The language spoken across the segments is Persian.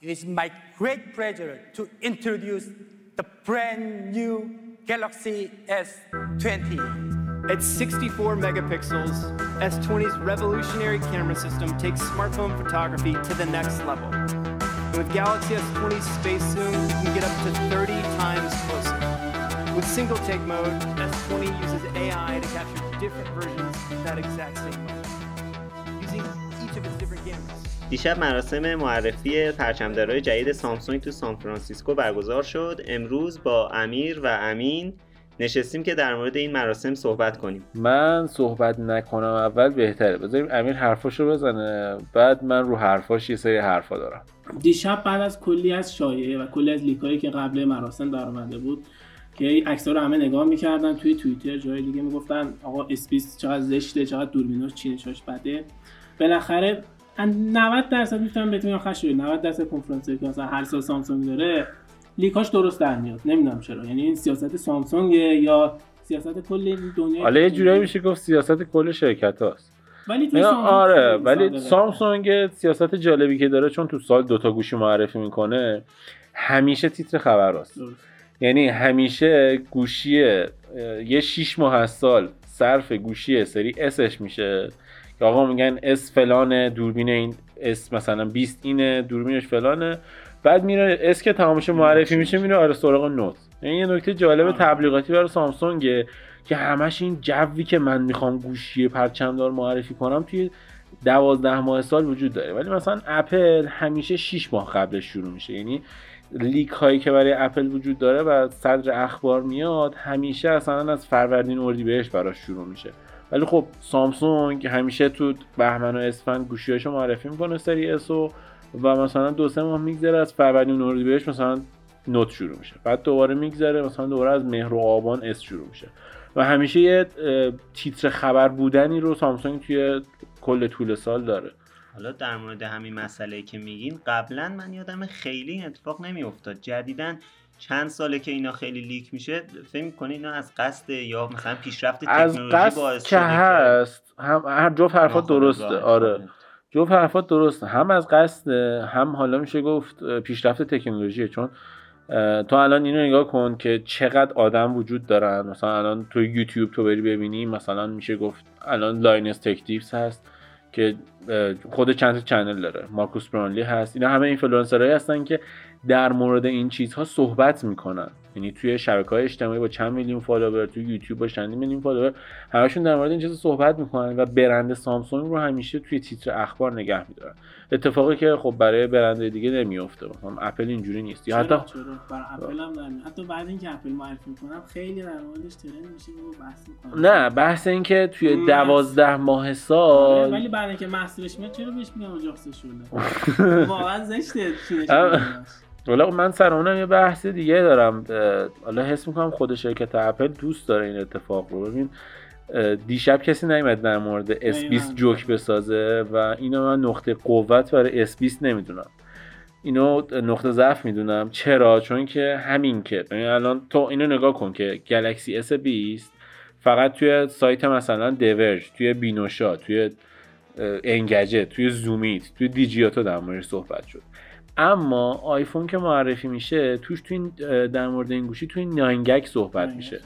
It is my great pleasure to introduce the brand new Galaxy S20. At 64 megapixels, S20's revolutionary camera system takes smartphone photography to the next level. With Galaxy S20 Space Zoom, you can get up to 30 times closer. With single take mode, S20 uses AI to capture different versions of that exact same moment, دیشب مراسم معرفی پرچمدارای جدید سامسونگ تو سان فرانسیسکو برگزار شد. امروز با امیر و امین نشستیم که در مورد این مراسم صحبت کنیم. من صحبت نکنم اول بهتره. بذاریم امیر حرفاشو بزنه بعد من رو حرفاش یه سری حرفا دارم. دیشب بعد از کلی از شایعه و کلی از leak ایی که قبل مراسم در اومده بود که عکس‌ها رو همه نگاه می‌کردن توی توییتر جای دیگه می‌گفتن آقا S20 چقدر زشته چقدر دوربیناش چینشاش بده. بالاخره 90 درصد می‌تونم بهتون آخر شده 90 درصد کنفرانس که مثلا هر سال سامسونگ داره لیکاش درست در میاد. نمی‌دونم چرا. یعنی این سیاست سامسونگ یا سیاست کل دنیا حالا یه جورایی میشه گفت سیاست کل شرکت هاست. ولی سامسونگ آره ولی سامسونگ سیاست جالبی که داره چون تو سال دوتا گوشی معرفی می‌کنه همیشه تیتر خبر هست. درست. یعنی همیشه گوشی یه 6 ماه از سال صرف گوشی سری اسش میشه. که آقا میگن اس فلانه دوربین این اس مثلا 20 اینه دوربینش فلانه. بعد میره اس که تمامش معرفی میشه میره آره سراغ نوت. این یه نکته جالب. تبلیغاتی برای سامسونگه که همش این جوی که من می‌خوام گوشی پرچمدار معرفی کنم توی دوازده ماه سال وجود داره. ولی مثلا اپل همیشه 6 ماه قبلش شروع میشه. یعنی leak هایی که برای اپل وجود داره و صدر اخبار میاد همیشه اصلا از فروردین اردیبهشت براش شروع میشه. ولی خب سامسونگ همیشه تو بهمن و اسفند گوشیاشو معرفی می‌کنه سری اس و مثلا دو سه ماه میگذره از فروردین اردیبهشت مثلا نوت شروع میشه. بعد دوباره میگذره مثلا دوباره از مهر و آبان اس شروع میشه. و همیشه یه تیتر خبر بودنی رو سامسونگ توی کل طول سال داره. حالا در مورد همین مسئله که میگین قبلا من یادم خیلی این اتفاق نمیافتاد. جدیدن چند ساله که اینا خیلی leak میشه فکر می‌کنه اینا از قصد یا مثلا پیشرفت از تکنولوژی قصد باعث که هست هم هر جفت حرفات درسته آره. جفت حرفات درسته. هم از قصد هم حالا میشه گفت پیشرفت تکنولوژیه چون تو الان اینو نگاه کن که چقدر آدم وجود دارن. مثلا الان تو یوتیوب تو بری ببینی مثلا میشه گفت الان Linus Tech Tips هست. که خود چند تا channel داره. Marques Brownlee هست. اینا همه اینفلوئنسرایی هستن که در مورد این چیزها صحبت می‌کنن. یعنی توی شبکه های اجتماعی با چند میلیون follower توی یوتیوب با چند میلیون follower همشون در مورد این چیزا صحبت می‌کنن و برند سامسونگ رو همیشه توی تیتر اخبار نگه میدارن. اتفاقی که خب برای برند دیگه نمیفته مثلا اپل اینجوری نیست. یا حتی چرا؟ برای اپل هم داریم حتی بعد اینکه اپل معرفی می‌کنم خیلی در موردش trend میشه و بحث می‌کنم نه بحث این که توی. دوازده ماه آره، سال ولی بعد اینکه محصولش میاد چرا بهش میگم اجاق گازه شده؟ واقعا زشته. حالا من سر اونم یه بحث دیگه دارم. حالا حس می‌کنم خود شرکت اپل دوست داره این اتفاق رو. ببین دیشب کسی نیومد در مورد S20 دقیقاً. جوک بسازه و اینو من نقطه قوت برای S20 نمی‌دونم. اینو نقطه ضعف می‌دونم. چرا؟ چون که همین که. الان تو اینو نگاه کن که گلکسی S20 فقط توی سایت مثلا دیورج توی بینوشا توی انگجه توی زومیت توی دیجیاتو در موردش صحبت شد. اما آیفون که معرفی میشه توش توی این، در مورد این گوشی توی 9GAG صحبت میشه.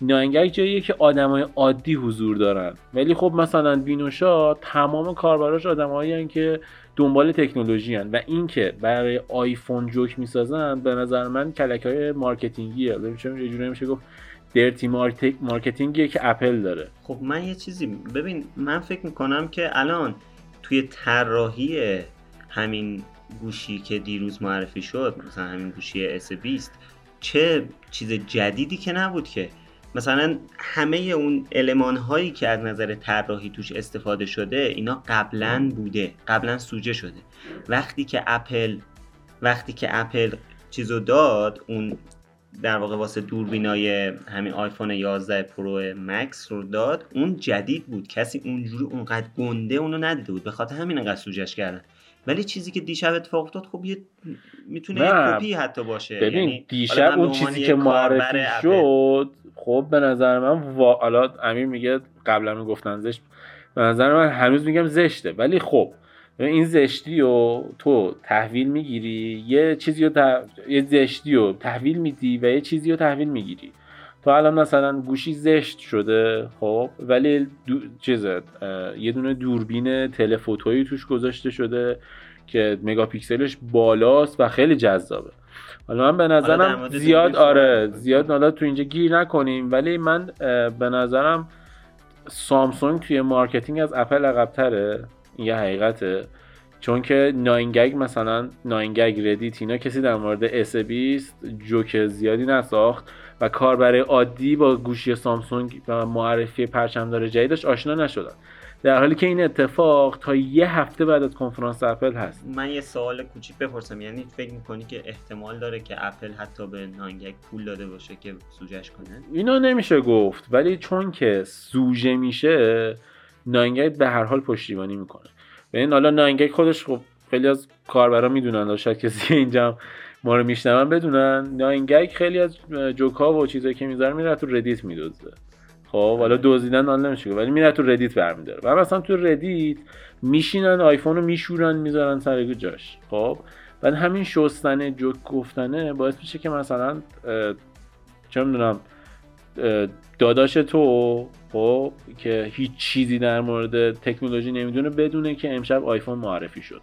9GAG جاییه که آدمای عادی حضور دارن. ولی خب مثلا بینوشا تمام کاربراش آدمایی که دنبال تکنولوژی هن. و اینکه برای آیفون جوک می‌سازن به نظر من کلک های marketing یه یه جوری میشه گفت dirty market- marketing یه که اپل داره. خب من یه چیزی ببین من فکر می‌کنم که الان توی طراحی همین گوشی که دیروز معرفی شد مثلا همین گوشی S20 چه چیز جدیدی که نبود که؟ مثلا همه اون المان هایی که از نظر طراحی توش استفاده شده اینا قبلا بوده قبلا سوژه شده. وقتی که اپل وقتی که اپل چیزو داد اون در واقع واسه دوربینای همین آیفون 11 Pro Max رو داد اون جدید بود. کسی اونجوری اونقدر گنده اونو ندیده بود. به خاطر همین انقدر سوجش کردن. ولی چیزی که دیشب اتفاق افتاد خب یه می‌تونه یه. کپی حتی باشه ببین یعنی دیشب اون چیزی که معرفی شد خب به نظر من. حالا امیر میگه قبلا می‌گفتن زشت به نظر من هنوز میگم زشته ولی خب این زشتی رو تو تحویل می‌گیری یه چیزی رو ته... یه زشتی رو تحویل میدی و یه چیزی رو تحویل می‌گیری تو الان مثلا گوشی زشت شده خب ولی دو... چیزه اه، یه دونه دوربین telephoto یی توش گذاشته شده که مگاپیکسلش بالاست و خیلی جذابه. حالا من به نظرم زیاد آره. زیاد حالا تو اینجا گیر نکنیم ولی من به نظرم سامسونگ توی marketing از اپل عقب‌تره. این یه حقیقته. چون که 9GAG مثلا 9GAG Reddit اینا کسی در مورد S20 جوک زیادی نساخت و کاربر عادی با گوشی سامسونگ و معرفی پرچمدار جدیدش آشنا نشدن. در حالی که این اتفاق تا یه هفته بعد از کنفرانس اپل هست. من یه سوال کوچیک بپرسم یعنی فکر می‌کنی که احتمال داره که اپل حتی به نانگک پول داده باشه که سوجش کنه؟ اینا نمیشه گفت ولی چون که سوژه میشه ناینگک به هر حال پشتیبانی می‌کنه. و این حالا ناینگک خودش خب خیلی از کاربرا می‌دونن شاید کسی اینجا ما رو میشنون بدونن. 9GAG خیلی از جوکا و چیزایی که می‌ذاره میره تو Reddit میدزده خب حالا دزدیدن حال نمیشه ولی میره تو Reddit برمیداره. و مثلا تو Reddit میشینن آیفون رو میشورن می‌ذارن سر جاش. خب بعد همین شستنه جوک گفتنه باعث میشه که مثلا چه می‌دونم داداش تو خب که هیچ چیزی در مورد تکنولوژی نمی‌دونه بدونه که امشب آیفون معرفی شد.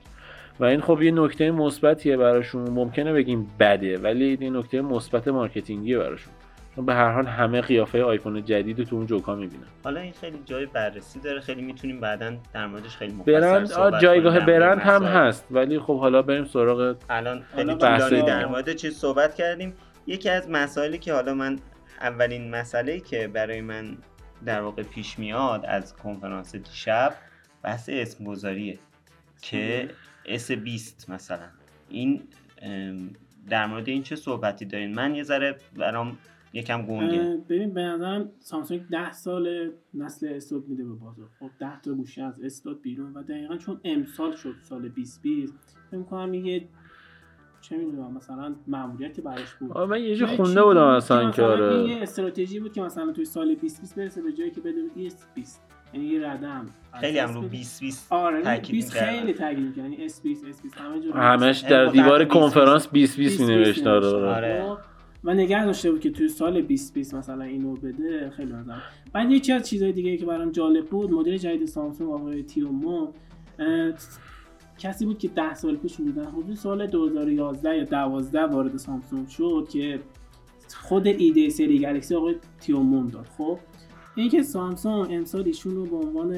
و این خب یه نکته مثبتیه براشون. ممکنه بگیم بده ولی این نکته مثبت مارکتینگیه براشون. چون به هر حال همه قیافه آیفون جدید رو تو اون جوکا می‌بینن. حالا این خیلی جای بررسی داره. خیلی می‌تونیم بعدا در موردش خیلی مفصل برند صحبت جایگاه برند هم. هست ولی خب حالا بریم سراغ الان خیلی حالا بحث طولانی دیگه. در مورد چیز صحبت کردیم. یکی از مسائلی که حالا من اولین مسئله که برای من در واقع پیش میاد از کنفرانس دیشب بحث اسم گذاریه که اس 20 مثلا. این در مورد این چه صحبتی دارین؟ من یه ذره برام یکم گنگه. ببین به نظرم سامسونگ 10 سال نسل استود میده به بازار. خب 10 تا گوشی از استود بیرون و دقیقا چون امسال شد سال 2020 فکر می‌کنم یه چه می‌دونم مثلا مأموریتی براش بود. آه، من یه جا یه خونده بودم بود اصلا که مثلا این آره یه استراتژی بود که مثلا توی سال 2020 برسه به جایی که بده بود 20 یعنی یه ردم. خیلی هم رو S20 20 20 آره تاکید 20 می‌کردن. خیلی تاکید می‌کنه یعنی S 20 S 20 همه جا همش یعنی در با دیوار خط 20 کنفرانس 20 20 20 می نوشته آره. آره. و نگه داشته بود که توی سال 2020 مثلا اینو بده خیلی نظرم بعد یکی از چیزهای دیگه که برام جالب بود مدیر جدید سامسونگ آقای تیومو کسی بود که 10 سال پیش بودن حدود سال 2011 یا 12 وارد سامسونگ شد که خود ایده سری گلکسی آقای تیومون داد. خب اینکه سامسونگ امسال ایشون رو به عنوان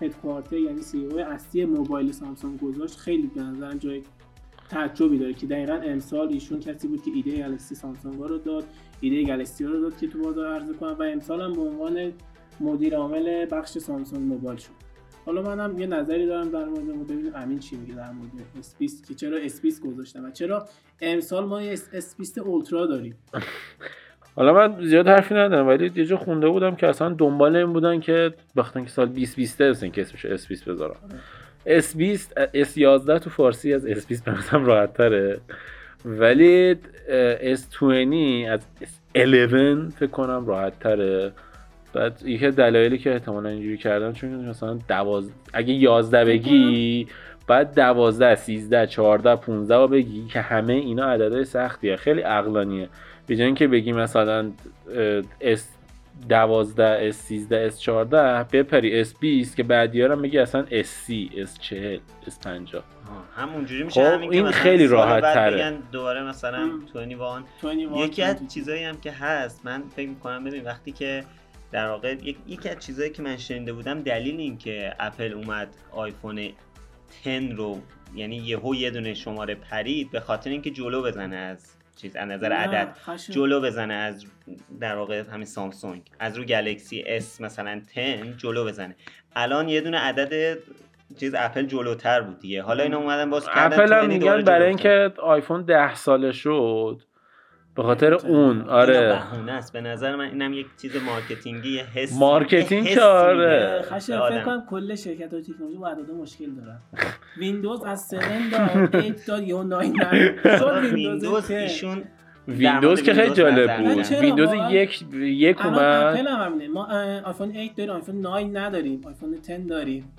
هدکوارتر یعنی سی او اصلی موبایل سامسونگ گذاشت خیلی به نظرم جای تعجبی داره که دقیقا امسال ایشون کسی بود که ایده گلکسی سامسونگ رو داد ایده گلکسی رو داد که تو بازار عرضه کنن و امسال هم به عنوان مدیر عامل بخش سامسونگ موبایل شد. حالا منم یه نظری دارم در مورد اون ببینیم امین چی میگه در مورد S20 که چرا S20 گذاشتن و چرا امسال ما یه S20 اولترا داریم. حالا من زیاد حرفی ندارم ولی یه جا خونده بودم که اصلا دنبال این بودن که وقتی که سال 2020 هستن که اسمش S20 بذارم. S20 S11 تو فارسی از S20 به نظرم راحت تره ولی اه، S20 از S11 فکر کنم راحت تره بعد یکی از دلایلی که احتمالا اینجوری کردن چون مثلا دواز... اگه 11 بگی بعد 12 13 14 15 رو بگی که همه اینا عددهای سختیه خیلی عقلانیه به جای اینکه بگی مثلا S 12 S 13 S 14 بپری S 20 که بعدی هم بگی اصلا S 30 S 40 S 50 آه، همونجوری میشه خب، همین این خیلی راحت بعد تره. بگن دوباره مثلا ام. 21 21 یکی از 22. چیزایی هم که هست من فکر می‌کنم ببین وقتی که در واقع یک- یکی از چیزایی که من شنیده بودم دلیل این که اپل اومد آیفون 10 رو یعنی یهو یه دونه شماره پرید به خاطر اینکه جلو بزنه از چیز از نظر عدد. جلو بزنه از در واقع همین سامسونگ از رو گلکسی اس مثلا 10 جلو بزنه الان یه دونه عدد چیز اپل جلوتر بود دیگه حالا اینا اومدن باز کردن اپل هم 20 میگن برای. اینکه آیفون 10 ساله شد به خاطر. اون آره. بهونه است. به نظر من اینم یک چیز marketing ی یه حس marketing که آره. خشن آدم. فکر کنم کل شرکت های تکنولوژی با عدد مشکل دارن. ویندوز از 7 داد 8 داد یا 9 نداد شد ویندوز ویندوز 10 ایشون ویندوز که خیلی جالب بود. ویندوز واقعا؟ یک یک اومد. اپل هم همینه. ما آیفون 8 داریم آیفون 9 نداریم آیفون 10 داریم.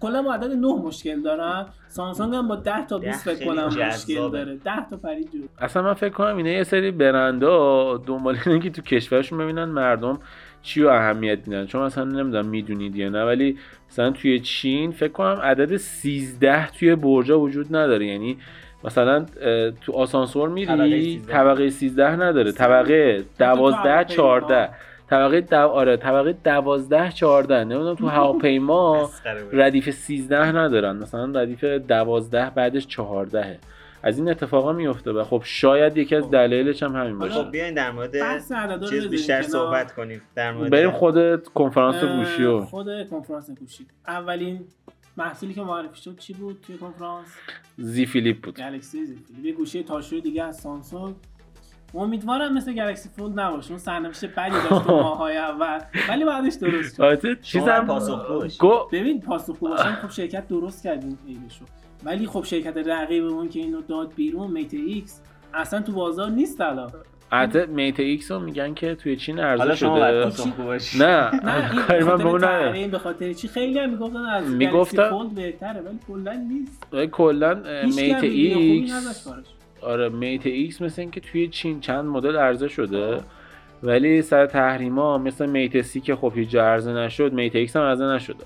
کلا با عدد 9 مشکل دارن. سامسونگ هم با 10 تا 20 ده فکر کنم مشکل. داره. 10 تا پرید جلو. اصلا من فکر کنم اینه یه سری برندا دنبال اینه که تو کشورشون ببینن مردم چی رو اهمیت میدن. چون مثلا نمی‌دونم می‌دونید یا نه ولی مثلا توی چین فکر کنم عدد 13 توی برجا وجود نداره. یعنی مثلا تو آسانسور طبقه میری 13. طبقه 13 نداره طبقه 12 هواپیما. 14 طبقه دو... آره طبقه 12 14 نمی‌دونم تو هواپیما. ردیف 13 ندارن مثلا ردیف 12 بعدش 14 از این اتفاقا میفته و خب شاید یکی از خب. دلایلش هم همین باشه خب بیاین در مورد رو چیز بیشتر. صحبت کنیم در مورد بریم خود کنفرانس گوشی و خود کنفرانس گوشی اولین محصولی که معرفی شد چی بود توی کنفرانس؟ Z Flip بود. Galaxy Z Flip. یه گوشی تاشوی دیگه از سامسونگ امیدوارم مثل Galaxy Fold نباشه. اون سرنوشت بدی داشت تو ماهای اول. ولی بعدش درست شد. البته شما چیزم پاسخگو باشید. گو ببین پاسخگو باشن خب شرکت درست کرد این ایدشو ولی خب شرکت رقیبمون که اینو داد بیرون Mate X اصلا تو بازار نیست الان. البته Mate X رو میگن که توی چین عرضه حالا شما باید شده نه. کاری من به اون ندارم. به خاطر چی؟ خیلی هم می‌گفتن از میگفتن- Galaxy Fold بهتره ولی کلا نیست. ولی کلا Mate X. آره Mate X مثل اینکه توی چین چند مدل عرضه شده. ولی سر تحریما مثل Mate سی که خب هیچ عرضه نشد Mate X هم عرضه نشده.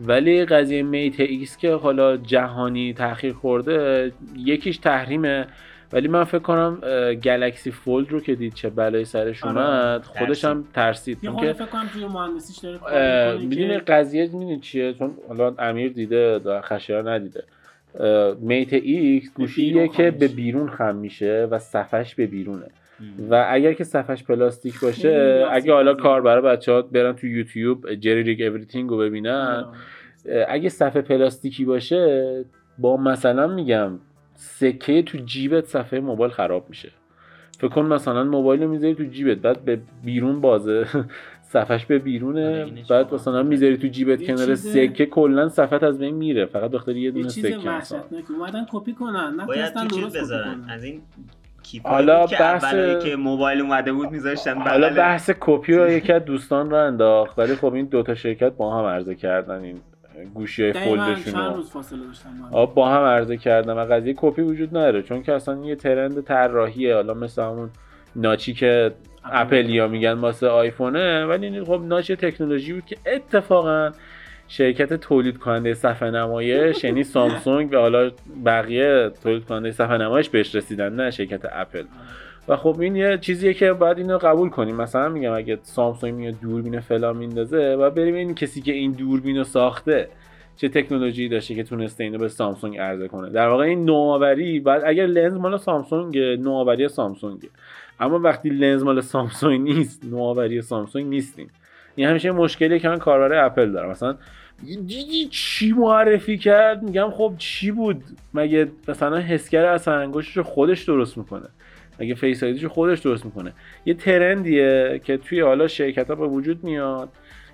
ولی قضیه Mate X که حالا جهانی تاخیر خورده یکیش تحریمه. ولی من فکر کنم Galaxy Fold رو که دید چه بلایی سرش آره. اومد خودش هم ترسید چون که فکر کنم توی مهندسیش داره که- قضیه می‌دونی چیه چون حالا امیر دیده و خشایار ندیده Mate X گوشیه که به. بیرون خم میشه و صفحش به بیرونه و اگر که صفحش پلاستیک باشه اگه حالا. کار برای بچه ها برن تو یوتیوب JerryRigEverything رو ببینن. اگه صفحه پلاستیکی باشه با مثلا میگم سکه تو جیبت صفحه موبایل خراب میشه. فکر کن مثلا موبایل رو می‌ذاری تو جیبت بعد به بیرون بازه. صفحش به آره، بیرونه اینش بعد مثلا می‌ذاری تو جیبت کنار چیز- سکه کلا صفحت از بین میره. فقط بخاطر یه یه دونه سکه مثلا. اومدن کپی کنن نتونستن درست بذارن. کنن. از این حالا که بحث- که موبایل اومده بود میذاشتن حالا بحث کپی رو یکی از دوستان رو انداخت ولی خب این دوتا شرکت با هم عرضه کردن این گوشی های فولدشون داشتن با هم. آب با هم عرضه کردن و قضیه کپی وجود نداره چون که اصلا یه ترند طراحیه. حالا مثل همون ناچی که اپلیا میگن واسه آیفونه ولی این خب ناچ یه تکنولوژی بود که اتفاقا شرکت تولید کننده صفحه نمایش یعنی سامسونگ و حالا بقیه تولید کننده صفحه نمایش بهش رسیدن نه شرکت اپل. و خب این یه چیزیه که باید اینو قبول کنیم. مثلا میگم اگه سامسونگ میاد دوربین فلان میندازه و بریم این کسی که این دوربین ساخته چه تکنولوژی داشته که تونسته اینو به سامسونگ عرضه کنه. در واقع این نوآوری بعد اگر لنز مال سامسونگ نوآوری سامسونگه. اما وقتی لنز مال سامسونگ نیست نوآوری سامسونگ نیست. این همیشه مشکلی که من کاربر اپل دارم. مثلا دیدی چی معرفی کرد؟ میگم خب چی بود؟ مگه مثلا حسگر اثر انگشتش خودش درست می‌کنه. مگه Face ID شو خودش درست می‌کنه. یه trend یه که توی حالا شرکت ها به وجود میاد.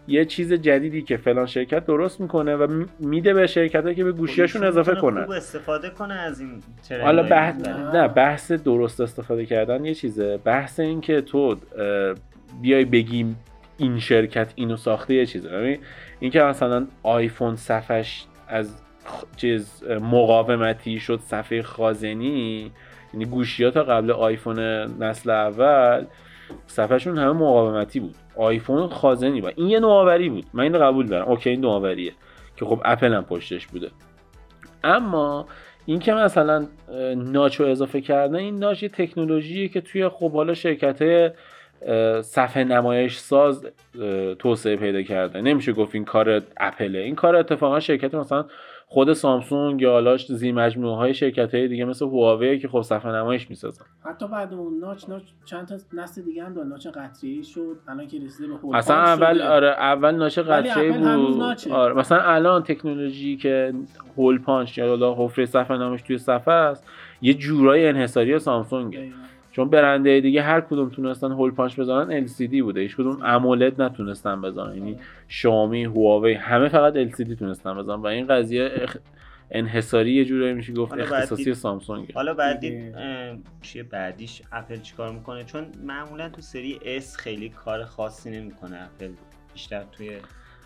یه چیز جدیدی که فلان شرکت درست می‌کنه و می- میده به شرکت ها که به گوشیاشون اضافه می‌تونه کنن. خوب استفاده کنه از این ترندهای حالا بحث. نه بحث درست استفاده کردن یه چیزه. بحث این که تو بیای بگی این شرکت اینو ساخته یه چیزه. ببین این که مثلا آیفون صفحش از چیز مقاومتی شد صفحه خازنی یعنی گوشی ها تا قبل آیفون نسل اول صفحهشون همه مقاومتی بود. آیفون خازنی بود. این یه نوآوری بود. من اینو قبول دارم. اوکی این نوآوریه که خب اپل هم پشتش بوده. اما این که مثلا اه، ناچ رو اضافه کردن این ناچ یه تکنولوژیه که توی خب حالا شرکت صفحه نمایش ساز توسعه پیدا کرده. نمیشه گفت این کار اپله. این کار اتفاقا شرکت مثلا خود سامسونگ یا حالا زی مجموعه های شرکت های دیگه مثل هواوی که خب صفحه نمایش می‌سازن حتی بعد اون notch notch چند تا نسل دیگه هم داره notch قطره‌ای شد الان که رسیده به hole اصلا اول شده. آره اول اپل هنوز بود. آره مثلا الان تکنولوژی که hole punch یا حالا حفره صفحه نمایش توی صفحه است یه جورای انحصاری سامسونگه. چون برندای دیگه هر کدوم تونستن hole punch بزنن LCD بوده. هیچ کدوم AMOLED نتونستن بزنن. یعنی شیائومی هواوی همه فقط LCD تونستن بزنن. و این قضیه اخ... انحصاری یه جورایی میشه گفت اختصاصی دید- سامسونگ. حالا بعد دیگه. دید اه، چیه بعدیش؟ اپل چیکار می‌کنه؟ چون معمولا تو سری S خیلی کار خاصی نمی‌کنه اپل بیشتر توی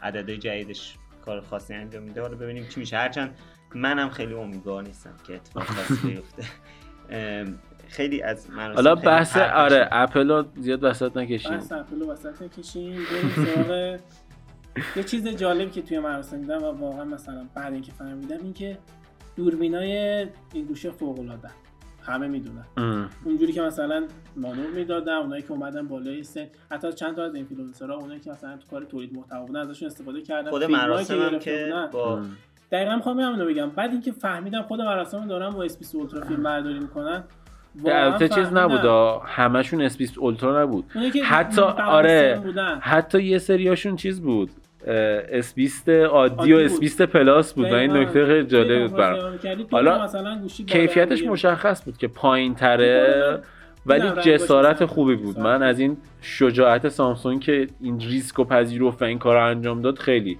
عددهای جدیدش کار خاصی انجام میده. حالا ببینیم چی میشه. هرچند منم خیلی امیدوار نیستم که اتفاق خاصی بیفته. ام، خیلی از مراسم حالا بحث آره. اپل رو زیاد وسط نکشیم بحث اپل رو وسط کشیم بریم سراغ یه چیز جالبی که توی مراسم دیدم و واقعا مثلا بعد اینکه فهمیدم این که دوربینای این گوشی فوق العاده همه می‌دونن ام. اونجوری که مثلا مانور می‌دادن اونایی که اومدن بالای سن حتی چند تا از اینفلوئنسرها اونایی که مثلا تو کار تولید محتوا بودن ازشون استفاده کردن خود مراسم که بودن. با. دقیقا می‌خوام همینو بگم بعد اینکه فهمیدم خود مراسم دارن با S بیست Ultra فیلم برداری می‌کنن البته چیز نبود آه. همشون S بیست Ultra نبود حتی آره بودن. حتی یه سریاشون چیز بود S 20 عادی و. S 20 Plus بود و این. نکته خیلی جالب بود برام حالا کیفیتش مشخص بود که پایین تره ولی دیدم رنگاش جسارت خوبی بود. من از این شجاعت سامسونگ که این ریسک و پذیرفت و این کار رو انجام داد خیلی.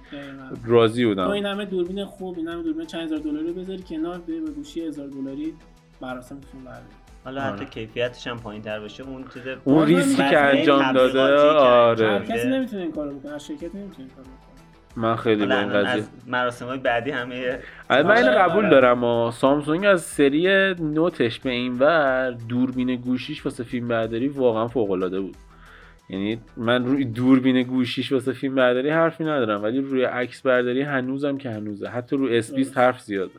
راضی تو بودم این همه دوربین خوب این همه دوربین چند هزار دلاری بذاری کنار به گوشی هزار دلاری فیلم برداری حالا آره. حتی کیفیتش هم پایین تر باشه اون چیز اون آره، ریسکی که انجام داده آره هر کسی. نمی‌تونه این کارو بکنه شرکت نمی‌تونه این کارو بکنه من خیلی به این قضیه مراسم های بعدی همه البته من اینو آره، قبول آره. دارم و سامسونگ از سری Note ش به این ور دوربین گوشیش واسه فیلم برداری واقعا فوق العاده بود یعنی من روی دوربین گوشیش واسه فیلم برداری حرفی ندارم ولی روی عکس برداری هنوزم که هنوزه حتی روی S 20 درست. حرف زیاده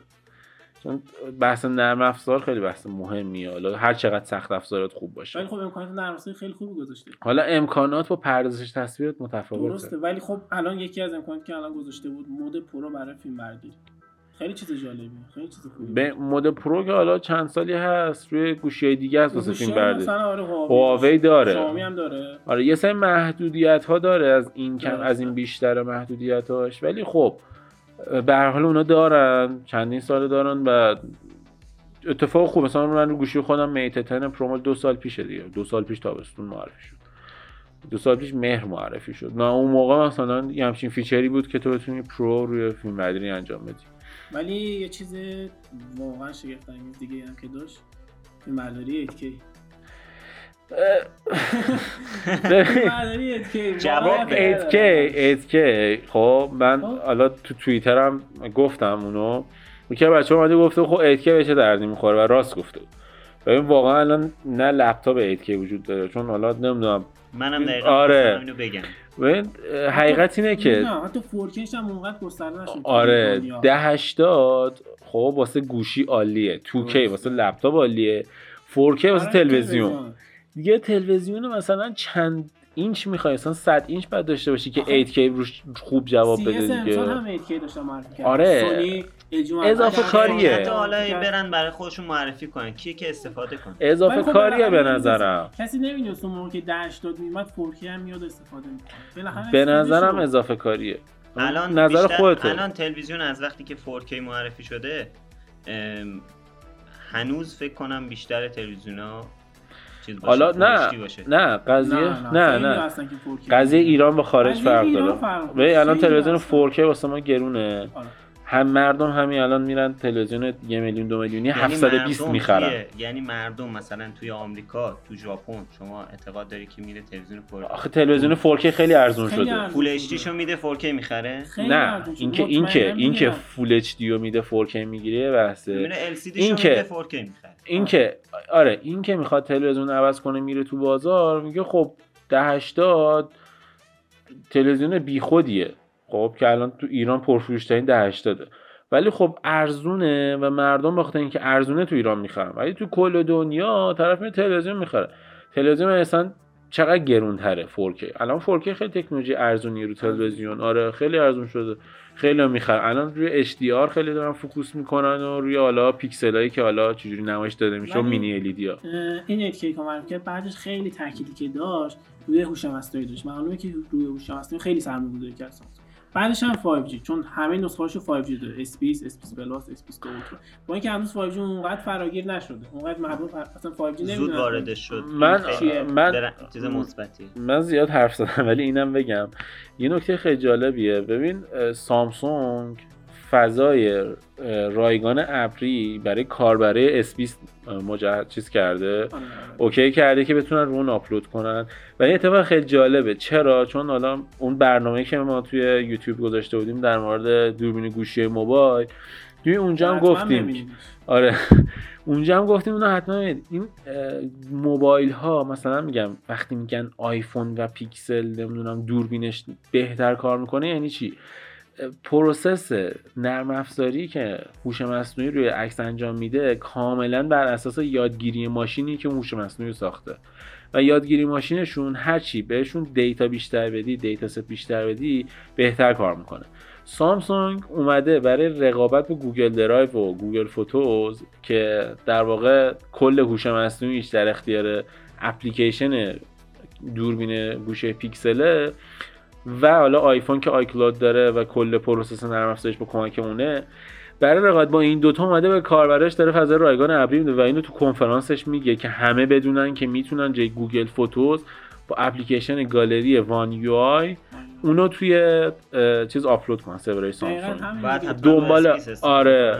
بحث نرم افزار خیلی بحث مهمیه. حالا هر چقدر سخت افزارات خوب ولی باشه خب امکانات نرم‌افزاری خیلی خوبی گذاشته. حالا امکانات با پردازش تصویرات متفاوته درسته ولی خب الان یکی از امکاناتی که الان گذاشته بود mode pro برای فیلم برداری. خیلی چیز جالبیه خیلی چیز خوبیه. به mode pro که حالا چند سالی هست روی گوشی دیگه هست واسه فیلم برداری. مثلا آره هواوی. داره. شیائومی هم داره. آره یه سری محدودیت ها داره از این کم. از این بیشتر محدودیت هاش ولی خب به هر حال اونا دارن چندین سال دارن و اتفاق خوب مثلا من رو گوشی خودم Mate 10 Pro دو سال پیشه دیگه. دو سال پیش تابستون معرفی شد. دو سال پیش مهر معرفی شد. نه اون موقع مثلا یه همچین feature ی بود که تو بتونی pro روی فیلم برداری انجام بدی. ولی یه چیز واقعا شگفت انگیز دیگه هم که داشت فیلم برداری 8K فیلم برداری 8K جواب واقعا بده. 8K 8K خب من خب. حالا تو توییترم گفتم اونو. یکی بچه اومده گفته خب 8K به چه دردی می‌خوره؟ و راست گفته. ببین واقعا الان نه لپتاپ 8K وجود داره چون حالا نمی‌دونم. منم دقیقا آره. اینو بگم. ببین حقیقت اینه که نه حتی 4Kش هم اونقدر گسترده نشد. تو آره دنیا. 1080 خب واسه گوشی عالیه. 2K واسه لپتاپ عالیه. 4K واسه آره، تلویزیون. دیگه تلویزیون مثلا چند اینچ می‌خوای؟ مثلا 100 اینچ بعد داشته باشی که آخه 8K روش خوب جواب بده دیگه. هم 8K داشتن معرفی آره. سونی اضافه کاریه. حتی حالا این برن برای خودشون معرفی کنن. کیه که استفاده کنه؟ اضافه خب کاریه به نمی‌دونست. نظرم. کسی نمی‌دونست اون موقع که 80 میومد 4K هم میاد استفاده می‌کنه. به نظرم. اضافه کاریه. الان نظر خودته. الان تلویزیون از وقتی که 4K معرفی شده هنوز فکر کنم بیشتر تلویزیون ها چیز باشه حالا نه باشه. نه قضیه نه نه هستن که 4K قضیه ایران با خارج فرق داره. ببین الان تلویزیون هستن. 4K واسه ما گرونه آره. هم مردم همین الان میرن تلویزیون یه میلیون دو میلیونی یعنی 720 مردم می‌خرن. توی- یعنی مردم مثلا توی آمریکا تو ژاپن شما اعتقاد داری که میره تلویزیون 4K آخه تلویزیون 4K خیلی ارزون شده. فول اچ شو میده 4K می‌خره؟ نه. اینکه اینکه اینکه. فول اچ دی رو میده 4K می‌گیره بحثه. میره LCD این شو که- میده 4K می‌خره. اینکه آره. این که می‌خواد تلویزیون عوض کنه میره تو بازار میگه خب ده 80 تلویزیون بیخودیه. خب که الان تو ایران پرفروشترین ده 80 ولی خب ارزونه و مردم بخاطر اینکه ارزونه تو ایران می‌خرن. ولی تو کل دنیا طرف میره تلویزیون می‌خره. تلویزیون اصلا چقدر گرونتره 4K الان 4K خیلی تکنولوژی ارزونی رو تلویزیون. آره خیلی ارزون شده. خیلی می‌خرن. الان روی HDR خیلی دارن focus می‌کنن و روی حالا پیکسلایی که حالا چجوری نمایش داده میشه و mini LED ها. اه، این 8K که معرفی کرد بعدش خیلی تأکیدی که داشت روی هوش مصنوعی داشت. معلومه که روی هوش مصنوعی خیلی سرمایه‌گذاری کرد. بعدش هم 5G چون همه نسخه‌هاشو 5G داره. S بیست S بیست Plus S بیست و Ultra با اینکه هنوز 5G اونقدر فراگیر نشده. اونقدر مردم فر... اصلا 5G زود نمی‌دونن. واردش شد. من- من- در- چیز مثبتیه من زیاد حرف زدم ولی اینم بگم. یه نکته خیلی جالبیه. ببین سامسونگ فضای رایگان ابری برای کاربرای S بیست مجهز چیز کرده. اوکی کرده که بتونن رو اون آپلود کنن و این اتفاق خیلی جالبه چرا چون حالا اون برنامه که ما توی یوتیوب گذاشته بودیم در مورد دوربین گوشی موبایل توی اونجا هم گفتیم. آره اونجا هم گفتیم اونو حتما ببینید. این موبایل ها مثلا میگم وقتی میگن آیفون و پیکسل نمی‌دونم دوربینش بهتر کار می‌کنه یعنی چی process نرم افزاری که هوش مصنوعی روی عکس انجام میده کاملا بر اساس یادگیری ماشینی که هوش مصنوعی ساخته. و یادگیری ماشینشون هرچی بهشون data بیشتر بدی dataset بیشتر بدی بهتر کار می‌کنه. سامسونگ اومده برای رقابت با Google Drive و Google Photos که در واقع کل هوش مصنوعیش در اختیار اپلیکیشن دوربین گوشی پیکسله و حالا آیفون که iCloud داره و کل process نرم افزارش با کمک اونه برای رقابت با این دوتا اومده به کاربراش داره فضای رایگان ابری میده و اینو تو کنفرانسش میگه که همه بدونن که می‌تونن جای Google Photos با اپلیکیشن گالری One UI اونو توی چیز آپلود کنن سرورهای سامسونگ. دنبال- آره.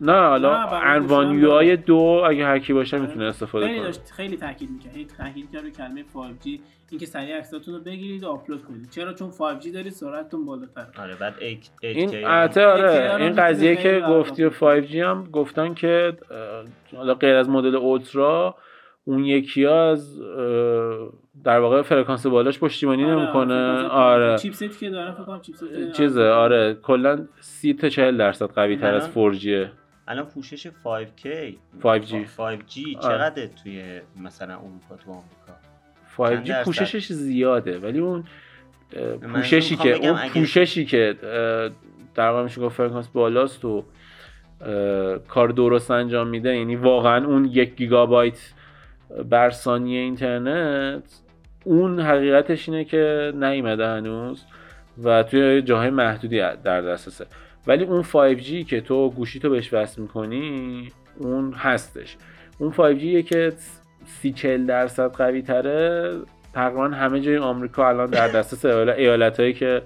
نه حالا نه، برای انوان گوشم یو آی داره. دو اگه هر کی باشه می‌تونه استفاده خیلی کنه. داشت خیلی تاکید می‌کرد خیلی تاکید کرد روی کلمه 5G اینکه سریع عکساتون رو بگیرید و آپلود کنید. چرا؟ چون 5G دارید سرعتتون بالاتر. آره بعد 8 این 8K البته هم آره. این قضیه خیلی که گفتی و 5G هم گفتن که حالا غیر از مدل اولترا اون یکی ها از در واقع فرکانس بالاش پشتیبانی نمی‌کنه. آره چیپستی که دارن فکر کنم چیپست چیزه آره. کلا 30 تا 40 درصد قوی تر از 4G الان پوشش 5K 5G. 5G آره. چقدر توی مثلا اروپا تو آمریکا 5G درصد؟ پوششش زیاده ولی اون پوششی که اون پوششی که در واقع میشه گفت فرکانس بالاست و کار درست انجام میده یعنی واقعا اون یک گیگابایت بر ثانیه اینترنت اون حقیقتش اینه که نیومده هنوز و توی جاهای محدودی در دسترسه ولی اون 5G که تو گوشی تو بهش وصل می‌کنی اون هستش. اون 5G که 30 40 درصد قوی تره. تقریبا همه جای آمریکا الان در دسترس ایالت هایی که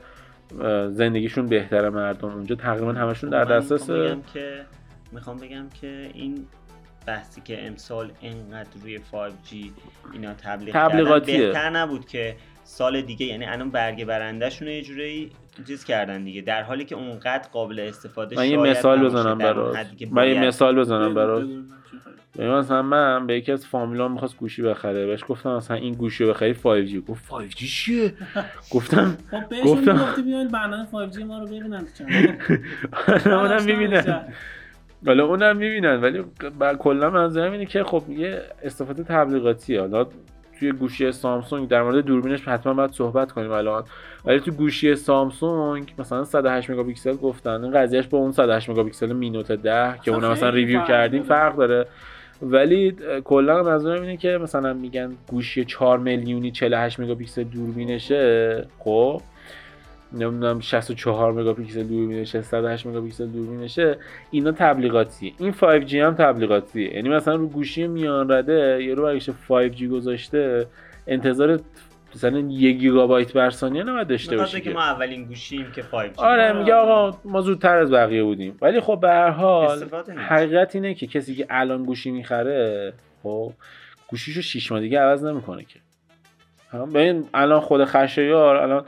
زندگیشون بهتره مردم. اونجا تقریبا همشون در من دسترس می‌خوام بگم که می‌خوام بگم که این بحثی که امسال انقدر روی 5G اینا تبلیغ تبلیغاتیه. کردن بهتر نبود که سال دیگه یعنی الان برگ برندهشون یه جوری چیز کردن دیگه. در حالی که اونقدر قابل استفاده من یه شاید مثال بزنم برات. من یه باید. مثال بزنم برات. مثلا من به یکی از فامیلام می‌خواست گوشی بخره. بهش گفتم مثلا این گوشی رو بخری 5G گفت 5G چیه؟ گفتم خب بهشون گفتم- می‌گفتی بیاین برنامه 5G ما رو ببینن اونم می‌بینن. حالا اونم می‌بینن ولی کلا منظورم اینه که خب یه استفاده تبلیغاتیه. حالا توی گوشی سامسونگ در مورد دوربینش حتما باید صحبت کنیم الان. ولی تو گوشی سامسونگ مثلا 108 مگاپیکسل گفتن. این قضیهش با اون 108 مگاپیکسل Mi Note 10 که اون مثلا review کردیم. فرق داره. ولی کلا منظورم اینه که مثلا میگن گوشی 4 میلیونی 48 مگاپیکسل دوربینشه. خب؟ نمی‌دونم 64 مگاپیکسل دوربینشه 108 مگاپیکسل دوربینشه اینا تبلیغاتیه. این 5G هم تبلیغاتیه. یعنی مثلا رو گوشی میان رده یه رو برگشت 5G گذاشته. انتظار مثلا یک گیگابایت بر ثانیه نباید داشته بگه که. ما اولین گوشیم که 5G آره میگه آقا ما زودتر از بقیه بودیم. ولی خب به هر حال. حقیقت اینه که کسی که الان گوشی می‌خره خب گوشیشو شیش ماه دیگه عوض نمی‌کنه که. هم ببین الان خود خشایار الان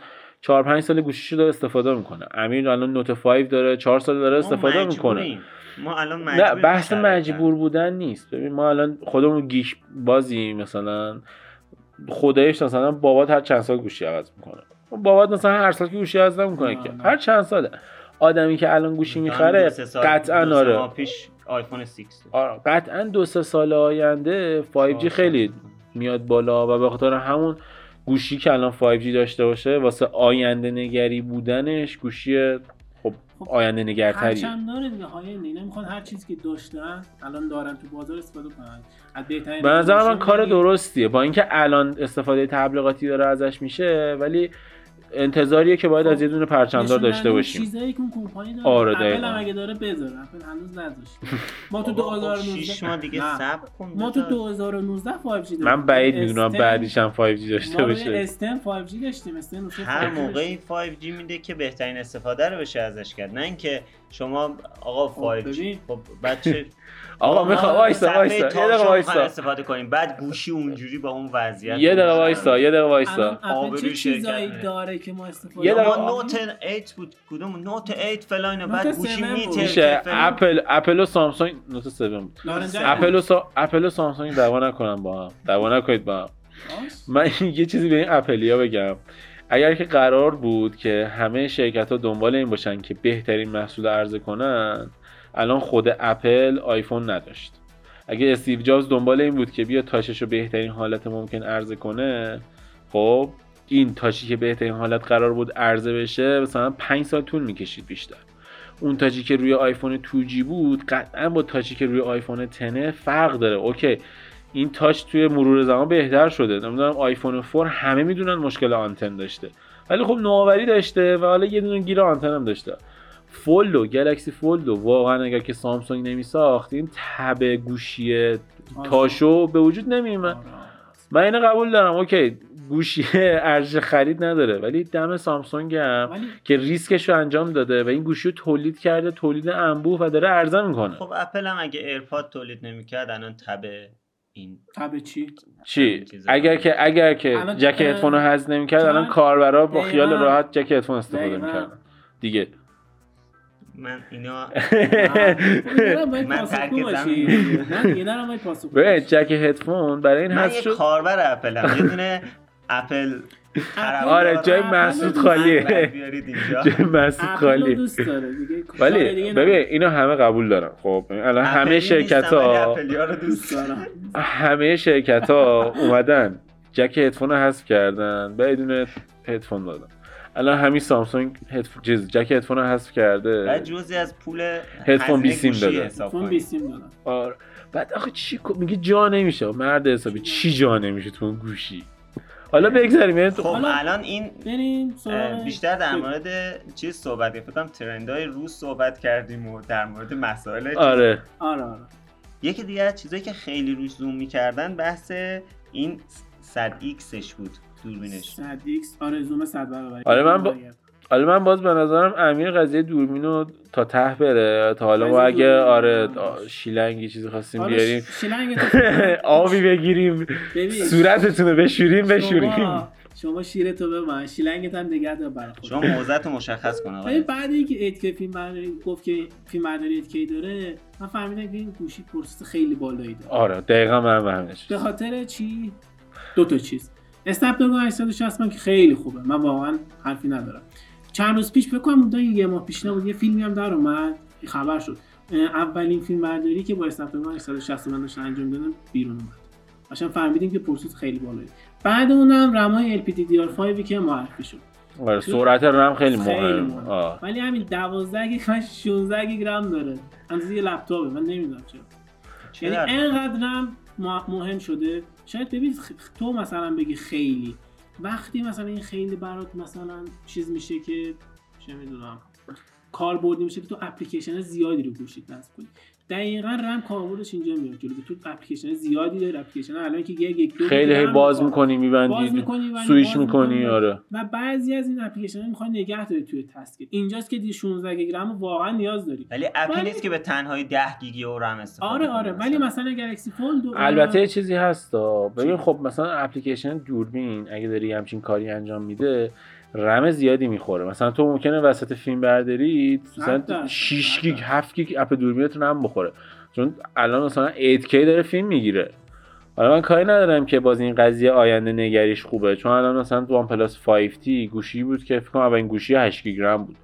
چهار پنج سال گوشیشو داره استفاده می‌کنه امیر الان نوت 5 داره چهار سال داره استفاده می‌کنه. ما الان نه مجبوریم بحث مجبور بودن نیست ببین ما الان خودمون گیش بازی مثلا خدایش مثلا بابات هر چند سال گوشی عوض می‌کنه بابات مثلا هر سال که گوشی عوض نمی‌کنه نه، که نه. هر چند ساله آدمی که الان گوشی می‌خره قطعا آره پیش آیفون 6 داشت. آره قطعا دو سه سال آینده 5G چهار خیلی. میاد بالا و به خاطر همون گوشی که الان 5G داشته باشه واسه آینده نگری بودنش گوشی خب خب، آینده نگرتری هرچند داره دیگه های اینا می‌خوان هر چیزی که داشتن الان دارن تو بازار استفاده کنن. از بهترین به نظر من کار درستیه. با اینکه الان استفاده تبلیغاتی داره ازش میشه ولی انتظاریه که باید از یه دونه پرچمدار داشته باشیم چیزایی که اون کمپانی داره آره،. هم اگه داره بذاره اپل هنوز نذاشت ما تو بابا، خب 2019 شیش ماه دیگه. صبر کن ما تو بذار. 2019 5G داریم من بعید می‌دونم S10 بعدیش هم 5G داشته ما باشه استن 5G داشتیم استن هر 5G موقعی داشتیم. 5G میده که بهترین استفاده رو بشه ازش کرد نه اینکه شما آقا خب، 5G ببین. خب بچه آقا می‌خوام وایسا وایسا یه دقیقه وایسا استفاده کنیم. بعد گوشی اونجوری با اون وضعیت یه دقیقه وایسا یه دقیقه وایسا آبروی چیزایی. داره که ما استفاده یه دقیقه- نوت 8 بود. کدوم؟ نوت 8 فلان بعد گوشی 7 بود. میتر میشه اپل اپل و سامسونگ نوت 7 بود. اپل و سا... اپل و سامسونگ دعوا نکنن با هم. دعوا نکنید با هم. من یه چیزی به این اپلیا بگم. اگر که قرار بود که همه شرکت ها دنبال این باشن که بهترین محصول عرضه کنن الان خود اپل آیفون نداشت. اگه استیو جابز دنبال این بود که بیا touch ش رو بهترین حالت ممکن عرضه کنه خب این touch ی که بهترین حالت قرار بود عرضه بشه مثلا 5 سال طول می‌کشید بیشتر. اون touch ی که روی آیفون 2G بود قطعا با touch ی که روی آیفون 10 فرق داره. okay این touch توی مرور زمان بهتر شده. نمی‌دونم آیفون 4 همه می‌دونن مشکل آنتن داشته. ولی خب نوآوری داشته و حالا یه دونه گیر آنتن هم داشته. Fold و Galaxy Fold و واقعا اگر که سامسونگ نمی ساخت این تب گوشی تاشو به وجود نمیومد آره. من اینو قبول دارم okay گوشی ارزش خرید نداره ولی دم سامسونگ هم ولی که ریسکش رو انجام داده و این گوشی رو تولید کرده تولید انبوه و داره عرضه می‌کنه خب اپل هم اگه AirPod تولید نمی‌کرد الان تب این تب چی چی. اگر که اگر که الان- جک هدفون رو حذف نمی‌کرد؟ الان کاربرا با خیال. راحت جک هدفون استفاده. می‌کردن دیگه من اینا من من ترک. من دارم پاسخگو ببین باشی. جک هدفون برای این من یه شد کاربر اپلم. یه دونه اپل آره جای مسعود رو خالیه. بعد بیارید اینجا. جای مسعود اپل رو خالیه. دوست داره دیگه. کار ولی. ببین اینو همه قبول دارن. خب الان همه شرکت ها رو دارم دارم همه شرکت ها اومدن. جک هدفون رو حذف کردن. بدون هدفون دادن. الان همین سامسونگ هدفون چیز جک هدفون رو حذف کرده. بعد جزی از پول هدفون بیسیم گوشی داده. حساب فون کنید. بیسیم دارم آره. بعد آخه چی کو- میگه جا نمیشه. مرد حسابی چی جا نمیشه تو اون گوشی؟ حالا بگذاریم یعنی تو- خب الان این بریم بیشتر در مورد چیز صحبت کردیم فکر کنم ترندهای روز صحبت کردیم و در مورد مسائل آره. آره آره. یکی دیگه از چیزایی که خیلی روش زوم می‌کردن بحث این 100 X ش بود. دوربینش. 100 ایکس آره زوم 100 برابر آره، من با- حالا من باز به نظرم امیر قضیه دوربین رو تا ته بره. تا حالا ما اگه آره شیلنگی چیزی خواستیم حالا بیاریم. شیلنگ آبی بگیریم. صورتتون رو بشوریم بشوریم. شما شما شیرتو ببن شیلنگت هم نگه دار برای. شما موضعت رو مشخص کن آقا. ولی بعد اینکه 8K فیلم برداری گفت که فیلم برداری 8K داره من فهمیدم که این گوشی process خیلی بالایی داره. آره دقیقا من به همین. به خاطر چی؟ دو تا چیز. Snapdragon 860 من که خیلی خوبه. من واقعا حرفی ندارم. چند روز پیش فکر کنم اون یه ماه پیش نبود یه فیلمی هم در اومد. خبر شد. اولین فیلم برداری که با Snapdragon 860 من داشتن انجام دادن بیرون اومد. قشنگ فهمیدیم که process خیلی بالایی بعد اونم رمای LPDDR5 که معرفی شد. آره سرعت رم خیلی خیلی مهم. آه. ولی همین 12 گیگ من 16 گیگ رم داره. اندازه یه لپتاپه من نمی‌دونم چرا. یعنی در- اینقدر رم مه- مهم شده. شاید ببین خ- تو مثلا بگی خیلی. وقتی مثلا این خیلی برات مثلا چیز میشه که چه می‌دونم کاربردی میشه که تو اپلیکیشن زیادی رو گوشیت نصب کنی. دقیقا رم کاربردش اینجا میاد جلو که تو اپلیکیشن زیادی داری اپلیکیشن الان که یک یک دو خیلی هی باز. می‌کنی میبندی سویش می‌کنی. آره و بعضی از این اپلیکیشن ها می‌خوای نگه داری توی task اینجاست که دی 16 گیگ رم واقعا نیاز داری ولی اپی ولی- نیست که به تنهایی 10 گیگی و رم استفاده آره کنه آره. ولی مثلا Galaxy Fold البته یه چیزی هست. ببین خب مثلا اپلیکیشن دوربین اگه داری همچین کاری انجام میده رم زیادی می‌خوره. مثلا تو ممکنه وسط فیلم برداری مثلا صد درصد، 6 صد گیگ درصد. 7 گیگ app دوربینت رم بخوره. چون الان مثلا 8K داره فیلم می‌گیره. حالا من کاری ندارم که باز این قضیه آینده نگریش خوبه. چون الان مثلا OnePlus 5T گوشی بود که فکر کنم اولین گوشی 8 گیگ رم بود.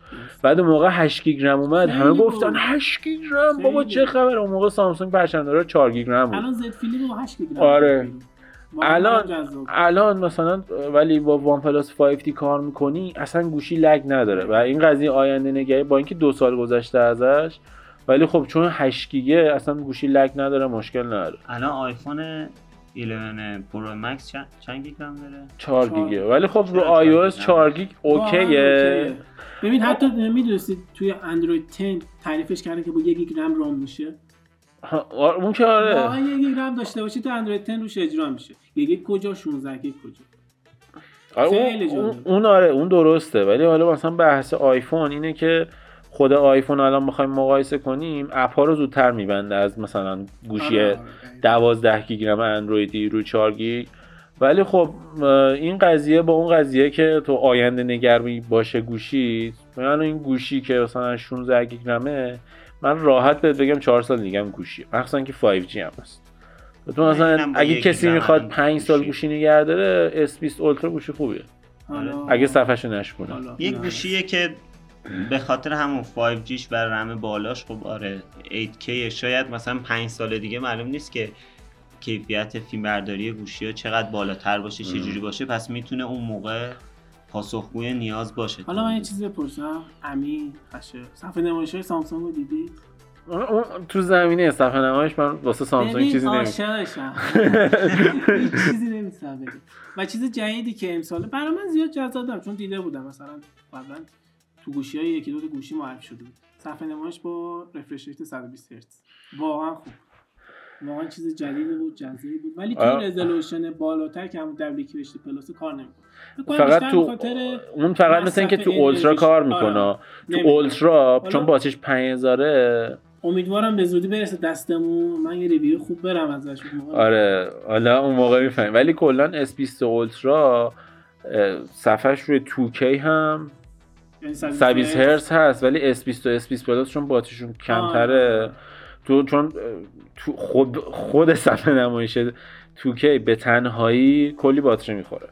بعد اون موقع 8 گیگ رم اومد همه. گفتن 8 گیگ رم؟ بابا چه. خبره؟ اون موقع سامسونگ پرچم‌دار 4 گیگ رم بود. الان Z Flip با 8 گیگ رم آره. الان. الان مثلا ولی با OnePlus 5T کار می‌کنی اصلا گوشی lag نداره. و این قضیه آینده نگری با اینکه دو سال گذشته ازش ولی خب چون 8 گیگه اصلا گوشی lag نداره مشکل نداره. الان آیفون 11 Pro Max چند, گیگ رم داره؟ 4 چهار. گیگه. ولی خب رو iOS گیگ 4 گیگ OK یه. ببین حتی می‌دونستید توی اندروید 10 تعریفش کردن که با یک گیگ رم رام میشه؟ اون که آره. واقعا یک گیگ رم داشته باشی تو اندروید 10 روش اجرا میشه. گیگ کجا 16 گیگ کجا. آره اون, اون, آره اون درسته. ولی حالا مثلا بحث آیفون اینه که خود آیفون الان بخوایم مقایسه کنیم اپ ها رو زودتر میبنده از مثلا گوشی آره، آره. 12 گیگ رم اندرویدی رو 4 گیگ. ولی خب این قضیه با اون قضیه که تو آینده نگرمی باشه گوشی من این گوشی که مثلا 16 گیگ رمه من راحت بهت بگم 4 سال دیگه هم گوشیه. مخصوصا که 5G هم هست. تو مثلا اینم با اگه کسی می‌خواد الان 5 سال گوشی. گوشی نگه داره S20 Ultra گوشی خوبیه. حالا اگه صفحشو نشکنه حالا. یک. گوشیه که به خاطر همون 5Gش و رم بالاش خب آره 8K شاید مثلا 5 سال دیگه معلوم نیست که کیفیت فیلم برداری گوشی ها چقدر بالاتر باشه چه جوری باشه. پس می‌تونه اون موقع پاسخگوی نیاز باشه حالا من یه چیزی بپرسم. امی خشه صفحه نمایش های سامسونگ رو دیدی؟ تو زمینه صفحه نمایش من واسه سامسونگ چیزی نمی عاشقشم. هیچ چیزی نمی‌تونم بگم. و چیز جدیدی که امسال برای من زیاد جذاب نبود چون دیده بودم. مثلا قبلا تو گوشی های یکی دو تا گوشی معرفی شده بود. صفحه نمایش با refresh rate 120 هرتز. واقعا خوب. واقعا چیز جدیدی بود جذابی بود. ولی تو. resolution بالاتر که همون WQHD Plus کار نمی‌کنه. فقط تو اون فقط مثل اینکه تو Ultra. کار آره. می‌کنه. تو نمی‌کنه. Ultra چون باتریش 5000 امیدوارم به زودی برسه دستمون. من یه review خوب برم ازش. آره. حالا اون موقع می‌فهمیم. ولی کلا S20 اولترا اه، صفحش روی 2K هم. یعنی 120 هرتز؟ هست ولی S20 و S20 پلاس چون باتریشون کمتره. تو چون تو خود خود صفحه نمایش 2K به تنهایی کلی باتری می‌خوره.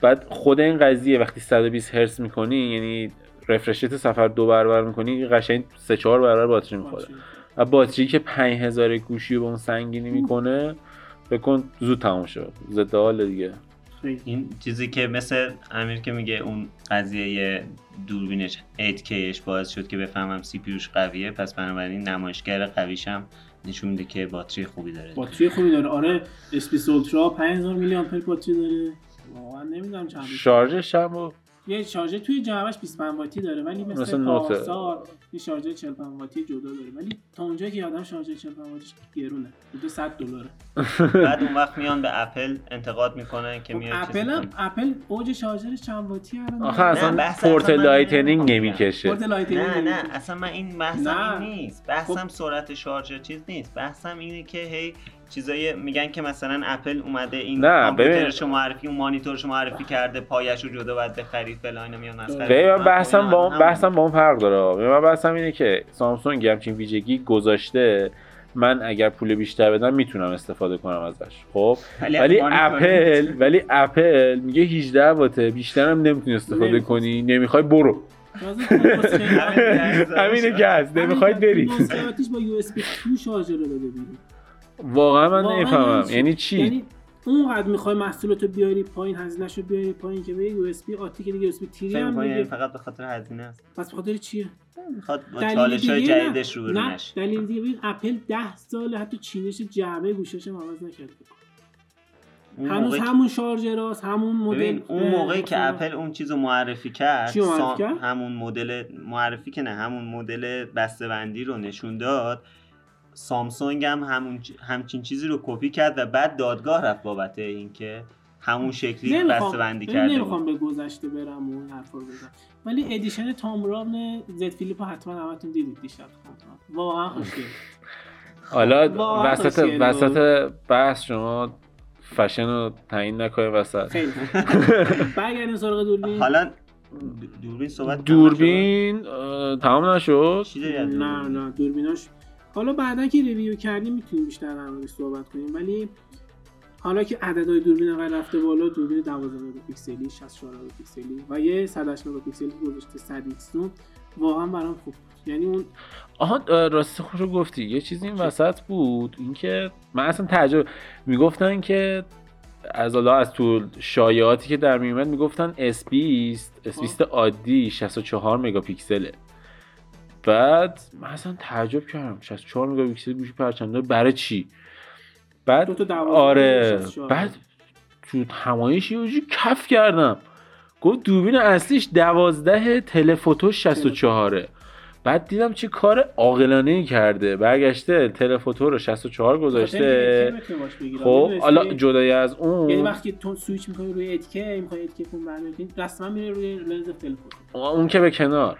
بعد خود این قضیه وقتی 120 هرتز می‌کنی یعنی رفرش ریت صفحه رو دو برابر می‌کنی قشنگ 3 4 برابر باتری می‌خوره. و باتری که 5000 گوشی رو به اون سنگینی می‌کنه بکن زود تموم شد ضد حال دیگه. خیلی. این چیزی که مثل امیر که میگه اون قضیه دوربینش 8Kش باعث شد که بفهمم سی پیوش قویه پس بنابراین نمایشگر قویش هم نشون میده که باتری خوبی داره. باتری خوبی داره. آره S20 اولترا 5000 میلی آمپر باتری داره. واقعا نمی‌دونم چند شارژش هم یه شارژر توی جعبش 25 واتی داره ولی مثل, مثل. پارسال یه شارژر 45 واتی جدا داره ولی تا اونجایی که یادم شارژر 45 واتیش گرونه حدود 100 دلاره بعد اون وقت میان به اپل انتقاد می‌کنن که خب میاد اپل هم. اپل اوج شارژرش چند واتی الان آخه؟ اصلا پورت Lightning نمی‌کشه پورت Lightning نه نه. اصلا من این بحثم. این نیست بحثم سرعت شارژر چیز نیست بحثم اینه که هی چیزای میگن که مثلا اپل اومده این نه، کامپیوترش معرفی اون مانیتورش معرفی کرده پایش رو جدا باید بخرید فلان اینا میان مسخره. بحثم با هم بحثم با اون فرق داره. ببین من بحثم اینه که سامسونگ همچین ویژگی گذاشته. من اگر پول بیشتر بدم می‌تونم استفاده کنم ازش. خب؟ ولی اپل ولی اپل میگه 18 واته بیشتر هم نمی‌تونی استفاده. کنی. نمی‌خوای برو. تو همینه که هست. نمی‌خواید برید. با USB 2 شارژر رو داده بیرون واقعا من نمی‌فهمم. چی؟ یعنی چی؟ یعنی اونقدر می‌خوای محصولاتو بیاری پایین هزینه‌شو بیاری پایین که به USB آتی که دیگه USB three هم دیگه. فقط به خاطر هزینه است. پس به خاطر چیه؟ می‌خواد با چالش های. جدیدش روبرو نه دلیل دیگه ببین اپل 10 سال حتی چینش جعبه گوشیش هم عوض نکرده. هنوز همون شارژراست همون مدل ببین اون موقعی که اه، اپل اون چیز رو معرفی کرد, چی رو معرفی سام- کرد؟ همون مدل معرفی که نه همون مدل بسته‌بندی رو نشون داد. سامسونگ هم همون همچین چیزی رو کپی کرد و بعد دادگاه رفت بابت اینکه همون شکلی بسته‌بندی کرده نمی‌خوام به گذشته برم و این حرفا رو بزنم. ولی edition Thom Browne Z Flip رو حتما همتون دیدید دیشب. واقعا خوشگل حالا واقعا وسط. وسط بحث شما فشن رو تعیین نکنید وسط. خیلی برگردیم سراغ دوربین. حالا دوربین صحبت دوربین تمام نشد؟ نه؟ نه دوربیناش حالا بعدا که review کردیم می‌تونیم بیشتر در موردش صحبت کنیم ولی حالا که عددهای دوربین انقدر رفته بالا دوربین 12 مگاپیکسلی 64 مگاپیکسلی و یه 108 مگاپیکسلی گذاشته 100 X zoom واقعا برام خوب بود. یعنی اون آها راستی خوش رو گفتی. یه چیزی این وسط بود اینکه من اصلا تعجب می‌گفتن که از حالا از تو شایعاتی که در میومد می‌گفتن S20 S20 عادی 64 مگاپیکسله. بعد من اصلا تعجب کردم. 64 مگاپیکسل گوشی پرچم داره. برای چی؟ بعد دو تا آره. بعد تو همایش یه کف کردم. گفت دوربین اصلیش دوازده تلفوتو 64 بعد دیدم چه کار عاقلانه ای کرده. برگشته تلفوتو رو 64 گذاشته. خب. حالا جدای از یعنی اون وقتی تو سویچ می‌کنی روی اتکه می‌خوای اتکه کن برمی‌داری رسما میره روی لنز تلفن اون که به کنار.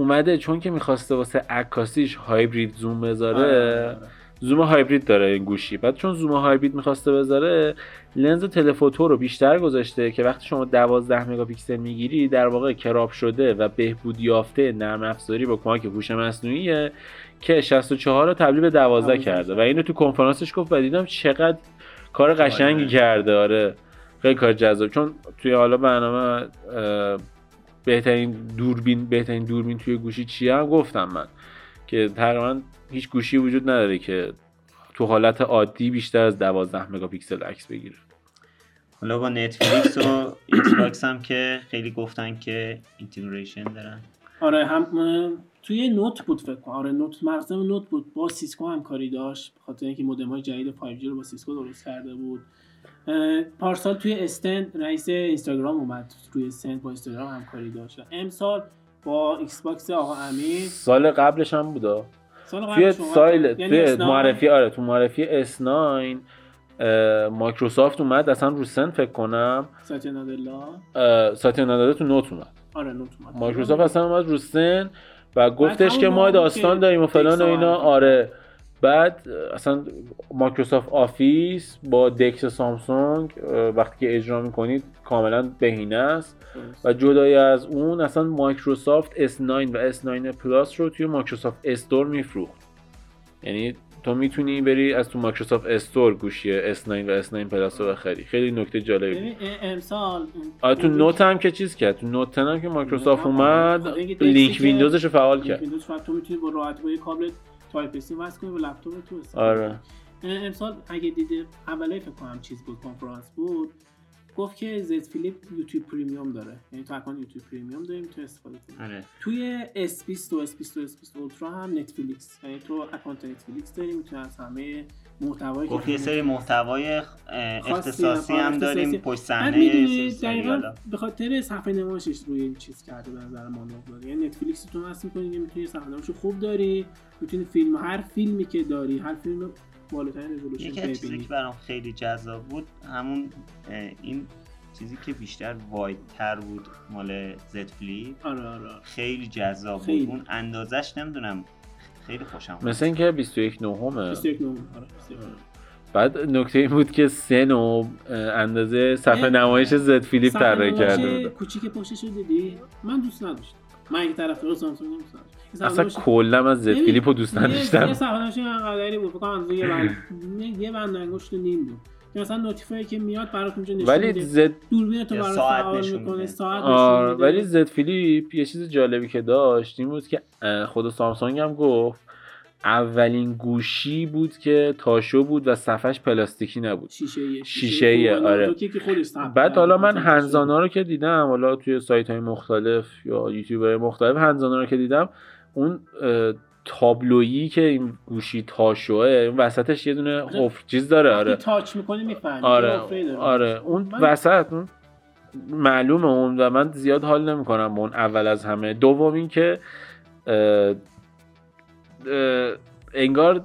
اومده چون که می‌خواسته واسه عکاسیش هایبرید زوم بذاره آره. زوم هایبرید داره این گوشی. بعد چون زوم هایبرید می‌خواسته بذاره لنز تلفوتو رو بیشتر گذاشته که وقتی شما 12 مگاپیکسل می‌گیری در واقع کراب شده و بهبود یافته نرم افزاری با کمک هوش مصنوعیه که 64 رو تبدیل به 12 12 کرده. و اینو تو کنفرانسش گفت و دیدم چقدر کار قشنگی آره. کرده. آره. خیلی کار جذاب. چون توی حالا برنامه بهترین دوربین بهترین دوربین توی گوشی چیه؟ هم گفتم من که تقریبا هیچ گوشی وجود نداره که تو حالت عادی بیشتر از 12 مگاپیکسل عکس بگیره. حالا با Netflix و Xbox هم که خیلی گفتن که integration دارن. آره هم توی Note بود فکر کنم. آره Note مرزم Note بود. با Cisco همکاری داشت. خاطر اینکه مودم های جدید 5G رو با Cisco درست کرده بود. پارسال توی استند رئیس اینستاگرام اومد. روی استند با اینستاگرام همکاری داشت. امسال با Xbox آقا امیر. سال قبلش هم بودا. سال توی قبلش اومد. سال یعنی توی معرفی آره تو معرفی S9 اه، مایکروسافت اومد. اصلا رو سن فکر کنم ساتیا نادلا. ساتیا تو Note اومد. آره Note اومد. مایکروسافت اصلا اومد رو سن و گفتش که ما داستان داریم و فلان و اینا. آره. بعد اصلا مایکروسافت Office با DeX سامسونگ وقتی که اجرا می‌کنید کاملا بهینه است. و جدای از اون اصلا مایکروسافت S9 و S9 Plus رو توی مایکروسافت Store میفروخت. یعنی تو می‌تونی بری از تو مایکروسافت Store گوشی S9 و S9 Plus رو بخری. خیلی نکته جالبی ا- امسال آره تو Note هم که چیز کرد؟ تو Note 10 هم که مایکروسافت اومد خب، دیگه لینک ویندوزش رو فعال کرد. ویندوز فقط تو می‌تونی با راحتی با کابل Type-C وصل کنی به لپتاپ تو استفاده آره. امسال اگه دیده اولای فکر کنم چیز بود کنفرانس بود گفت که Z Flip YouTube Premium داره. یعنی تو اکانت YouTube Premium داریم تو استفاده کنی آره. توی S20 و S20 و S20 Ultra هم Netflix یعنی تو اکانت Netflix داری می‌تونی از همه محتوایی که گفت یه سری محتوای اختصاصی هم داریم. پشت صحنه دقیقا. به خاطر صفحه نمایشش روی این چیز کرده به نظر ما داره یعنی نتفلیکس تو نصب می‌کنی که می‌تونی صفحه نمایش خوب داری می‌تونی فیلم هر فیلمی که داری هر فیلم بالاترین رزولوشن یکی از چیزی ببینی که برام خیلی جذاب بود همون این چیزی که بیشتر واید تر بود مال زد فلیپ آره آره آره. خیلی جذاب. بود اون اندازش نمی‌دونم خیلی خوشم. مثل اینکه 21 نهمه. 21 نومبر آره 21 نومبر. بعد نکته این بود که سن و اندازه صفحه اه، نمایش Z Flip طراحی کرده بود. کوچیک پشتش رو دیدی؟ من دوست نداشتم. من اگه طرفدار سامسونگ دوست نداشتم. اصلا کلا از Z Flip رو دوست یه- یه نداشتم. صفحه نمایش اینقدری بود. فکر کنم اندازه یه بند یه بند انگشت نیم بود. که مثلا notif ای که میاد برات اونجا نشون ولی زد دوربین تو یا برات فعال نشون می‌کنه میده. ساعت آره نشون میده. ولی زد فیلیپ یه چیز جالبی که داشت این بود که خود سامسونگ هم گفت اولین گوشی بود که تاشو بود و صفحش پلاستیکی نبود. شیشه ایه شیشه‌ایه، آره. بعد حالا من هنزانا رو که دیدم حالا توی سایت های مختلف یا یوتیوب های مختلف هنزانا رو که دیدم اون تابلویی که این گوشی تاشوه اون وسطش یه دونه حفر چیز داره آره. تاچ می‌کنی می‌فهمی آره آره. اون من- وسط اون معلومه اون و من زیاد حال نمی‌کنم با اون اول از همه. دوم این که اه، اه، انگار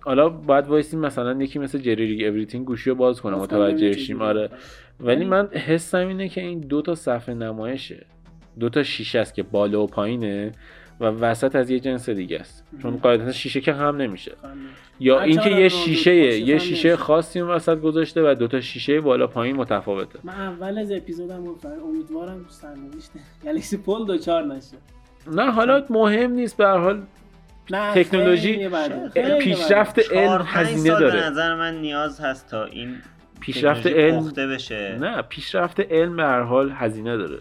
حالا باید وایسیم مثلا یکی مثل JerryRigEverything گوشی رو باز کنه متوجه شیم. آره. ولی من حسم اینه که این دو تا صفحه نمایشه. دو تا شیشه است که بالا و پایینه. و وسط از یه جنس دیگه است. چون. قاعدتا شیشه که هم نمیشه. یا هر اینکه یه شیشه یه شیشه. خاصی اون وسط گذاشته و دو تا شیشه بالا پایین متفاوته. من اول از اپیزودم گفتم امیدوارم سرنوشت گلکسی پول دوچار نشه. نه حالا مهم نیست به هر حال نه تکنولوژی پیشرفت. علم هزینه داره. نظر من نیاز هست تا این پیشرفت علم بشه. نه پیشرفت علم به هر حال هزینه داره.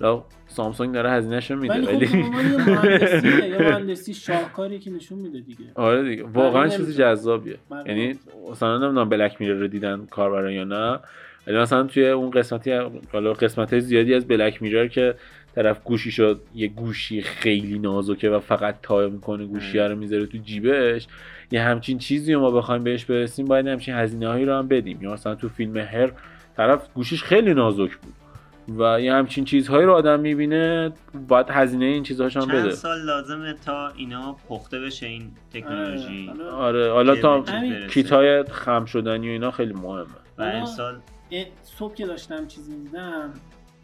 حالا سامسونگ داره هزینه‌شو میده ولی خب عنوان یه مهندسی شاهکاری که نشون میده دیگه. آره دیگه. واقعا چیز. جذابیه. یعنی مثلا نمی‌دونم بلک میرر رو دیدن کاربرا یا نه. ولی مثلا توی اون قسمتی حالا قسمت زیادی از بلک میرر که طرف گوشی شد یه گوشی خیلی نازکه و فقط تای می‌کنه گوشی رو می‌ذاره تو جیبش یه همچین چیزی رو ما بخوایم بهش برسیم باید همچین هزینه هایی رو هم بدیم. یا مثلا تو فیلم هر طرف گوشیش خیلی نازک بود. و یه همچین چیزهایی رو آدم می‌بینه باید هزینه این چیزهاش هم چند بده. سال لازمه تا اینا پخته بشه این تکنولوژی؟ آره، حالا آره تا. کیت های خم شدنی و اینا خیلی مهمه. و امسال صبح که داشتم چیزی میدم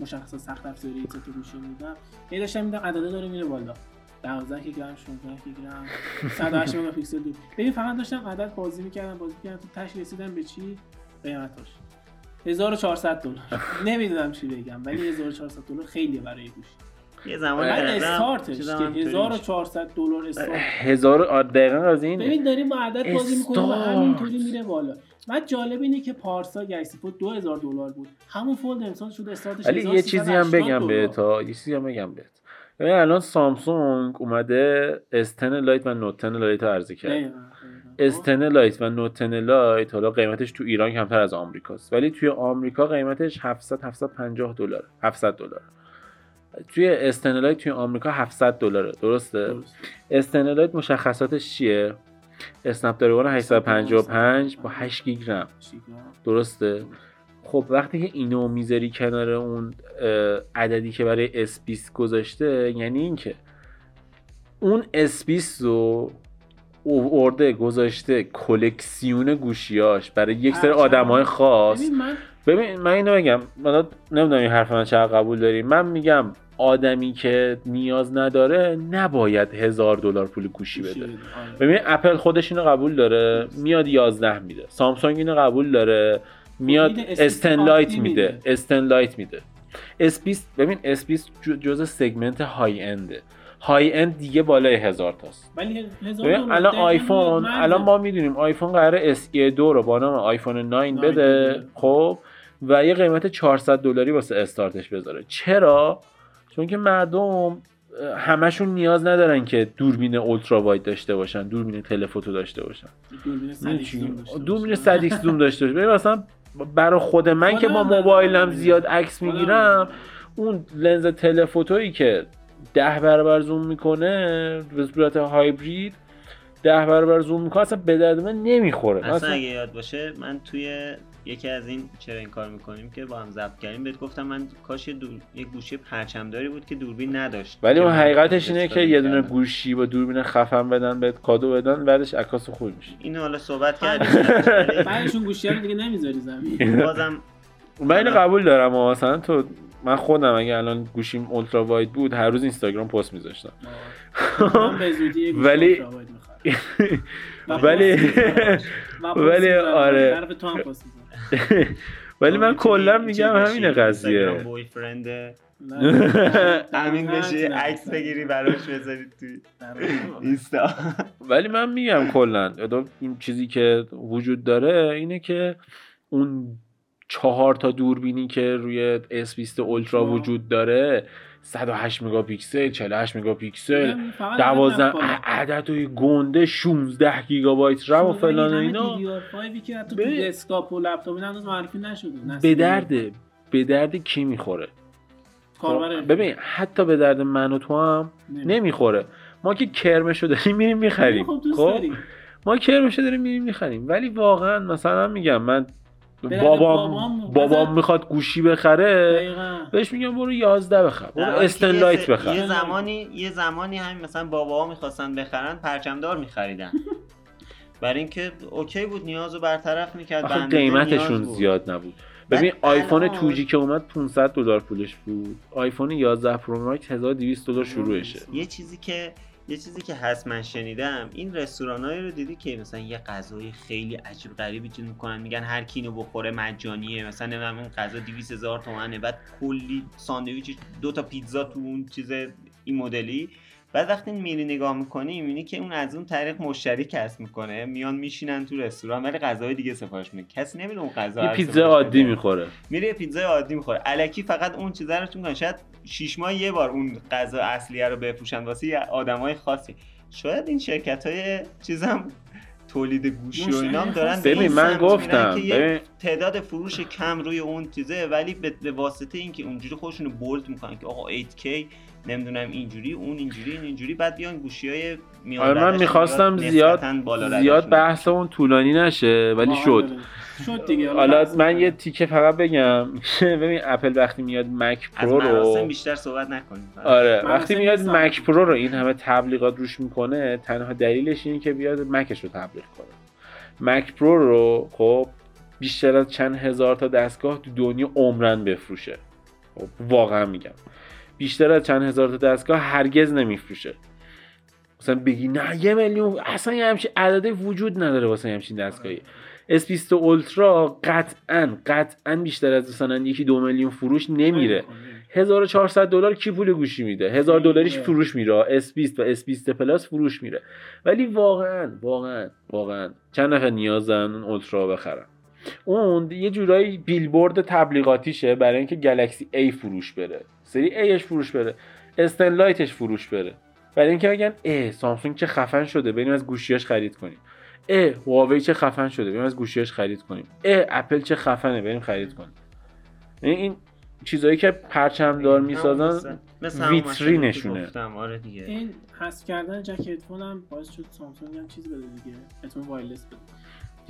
مشخصا سخت افزاری گوشی میدم هی داشتم میدم عدده داره میره بالا. 12 که گرم 16 که گرم 108 مگاپیکسل دو ببین فقط داشتم عدد بازی می‌کردم بازی می‌کردم تو تاش رسیدم به چی؟ قیمتاش 1400 دلار. نمی‌دونم چی بگم ولی 1400 دلار خیلی برای گوشی. یه نظرم استارتش که همینطوری میشه. 1400 دلار استارت. هزار دقیقا از این ببین داریم با عدد بازی می‌کنیم و. همینطوری میره بالا. بعد جالب اینه که پارسا Galaxy Fold 2000 دلار بود. همون Fold امسال شده استارتش ولی یه چیزی هم 1380 بگم. بهت یه چیزی هم بگم بهت. ببین الان سامسونگ اومده S10 Lite و Note 10 Lite رو عرضه کرد. دقیقاً، دقیقاً. استن لایت و Note 10 Lite حالا قیمتش تو ایران کمتر از آمریکاست. ولی توی آمریکا قیمتش 700 750 دلار 700 دلار توی S10 Lite توی آمریکا 700 دلاره. درسته؟ درست. S10 Lite مشخصاتش چیه؟ Snapdragon 855 با 8 گیگ رم. شیکا. درسته؟ خب وقتی که اینو می‌ذاری کنار اون عددی که برای S20 گذاشته یعنی اینکه اون S20 رو اورده گذاشته کلکسیون گوشیاش برای یک سری عجب. آدم های خاص ببین من ببین من اینو بگم من نمی‌دونم این حرف من چقدر قبول داری من میگم آدمی که نیاز نداره نباید هزار دلار پول گوشی بده. آره. ببین اپل خودش اینو قبول داره میاد 11 میده سامسونگ اینو قبول داره میاد میده، اسپیس استن لایت آپتی میده میده. استن لایت میده اسپیس ببین اسپیس جزء سگمنت های انده های اند دیگه بالای هزار تاست ولی الان آیفون. الان ما می‌دونیم آیفون قراره SE 2 رو با نام آیفون 9 بده. خب و یه قیمت 400 دلاری واسه استارتش بذاره چرا چون که مردم همشون نیاز ندارن که دوربین ultra wide داشته باشن دوربین telephoto داشته باشن دوربین صد X zoom داشته دوربین باشه. 100 X zoom داشته باشه ببین مثلا برای خود من که با موبایلم. زیاد عکس می‌گیرم. اون لنز telephoto یی که ده برابر زوم می‌کنه به صورت هایبرید ده برابر زوم می‌کنه اصلا به درد من نمی‌خوره. اصلا مثلا اگه یاد باشه من توی یکی از این چرا این کار می‌کنیم که با هم ضبط کردیم بهت گفتم من کاش یه, دور... یه گوشی پرچمداری بود که دوربین نداشت. ولی اون حقیقتش اینه که یه دونه. گوشی با دوربین خفن بدن بهت کادو بدن بعدش عکاس خوب میشه اینو حالا صحبت کردیم. بعدشون گوشی رو دیگه نمی‌ذاری زمین. بازم من اینو قبول دارم مثلا تو من خودم اگه الان گوشیم اولترا واید بود هر روز اینستاگرام پست میذاشتم گوشی ولی- ولی ولی. آره. تو. ولی من کلا میگم اینستاگرام قضیه. همین نه، بشی. عکس بگیری براش بذاری توی در- اینستا ولی من میگم کلا این چیزی که وجود داره اینه که اون چهار تا دوربینی که روی S20 اولترا وجود داره 108 مگاپیکسل 48 مگاپیکسل میگم فقط 12 نفت بالا. عدد گنده 16 گیگابایت رم و فلان و این اینا. همه DDR5 که حتی تو به- دسکتاپ و لپتاپ اینا هنوز معرفی نشده به درد به درد کی می‌خوره؟ کاربر ببین حتی به درد من و تو هم نمی‌خوره. ما که کرمشو داریم میریم می‌خریم. خب خب داری. ما کرمشو داریم میریم می‌خریم. ولی واقعا مثلا میگم من بابام بابام- می‌خواد گوشی بخره دقیقاً. بهش میگم برو 11 بخر برو حالی که استن یه لایت ز- بخر. یه زمانی یه زمانی همین مثلا باباها می‌خواستن بخرن پرچمدار میخریدن. برای اینکه اوکی بود نیاز رو برطرف می‌کرد قیمتشون نیاز بود. زیاد نبود. ببین آیفون الان- 2G که اومد 500 دلار پولش بود. آیفون 11 پرو مکس 1200 دلار شروعشه. یه چیزی که یه چیزی که هست من شنیدم. این رستورانایی رو دیدی که مثلا یه غذای خیلی عجیب غریبی چیز می‌کنن؟ میگن هر کی اینو بخوره مجانیه. مثلا نمی‌دونم اون غذا 200 هزار تومنه. بعد کلی ساندویچ دو تا پیتزا تو اون چیز این مدلی. بعد وقتی میری نگاه می‌کنی می‌بینی که اون از اون طریق مشتری کسب می‌کنه. میان میشینن تو رستوران ولی غذای دیگه سفارش میده کسی نمیره اون غذا یه پیتزا عادی. می‌خوره. میره یه پیتزای عادی می‌خوره الکی فقط اون چیزا رو چون شاید شیش ماه یه بار اون غذا اصلیه رو بفروشن واسه یه آدمای خاصی شاید این شرکت های چیزم تولید گوشی و اینا هم دارن ببین، این من گفتم، که یه ببین. تعداد فروش کم روی اون چیزه ولی به واسطه اینکه اونجوری خودشون رو بولد می‌کنن که آقا 8K نمی‌دونم اینجوری اون اینجوری این اینجوری بعد بیان گوشی های آره من می‌خواستم زیاد زیاد بحث اون طولانی نشه ولی شد. آره. شد دیگه حالا من. یه تیکه فقط بگم. ببین اپل وقتی میاد Mac از Pro رو بیشتر صحبت نکنیم. آره. من وقتی میاد. Mac Pro رو این همه تبلیغات روش می‌کنه تنها دلیلش اینه که بیاد Mac ش رو تبلیغ کنه. Mac Pro رو خب بیشتر از چند هزار تا دستگاه تو دنیا عمراً بفروشه. خب واقعا میگم. بیشتر از چند هزار تا دستگاه هرگز نمیفروشه. مثلا بگی نه یه میلیون اصلا یه همچین عدده وجود نداره واسه همچین دستگاهی. S20 اولترا قطعا قطعا بیشتر از مثلا یکی دو میلیون فروش نمیره. 1400 دلار کی پول گوشی میده؟ 1000 دلاریش. فروش میره. S20 و S20 پلاس فروش میره. ولی واقعا واقعا واقعا چند نفر نیازن اون اولترا بخرن؟ اون یه جورایی بیلبورد تبلیغاتیشه برای اینکه گلکسی A فروش بره. سری Aش فروش بره. استن لایتش فروش بره. برای اینکه بگن اه سامسونگ چه خفن شده؟ بریم از گوشیاش خرید کنیم. اه هواوی چه خفن شده؟ بریم از گوشیاش خرید کنیم. اه اپل چه خفنه؟ بریم خرید کنیم. یعنی این چیزایی که پرچمدار می‌سازن ویترینشونه. گفتم. آره دیگه. این حذف کردن جک هدفون هم باعث شد سامسونگ هم چیز بده دیگه. هدفون wireless بده.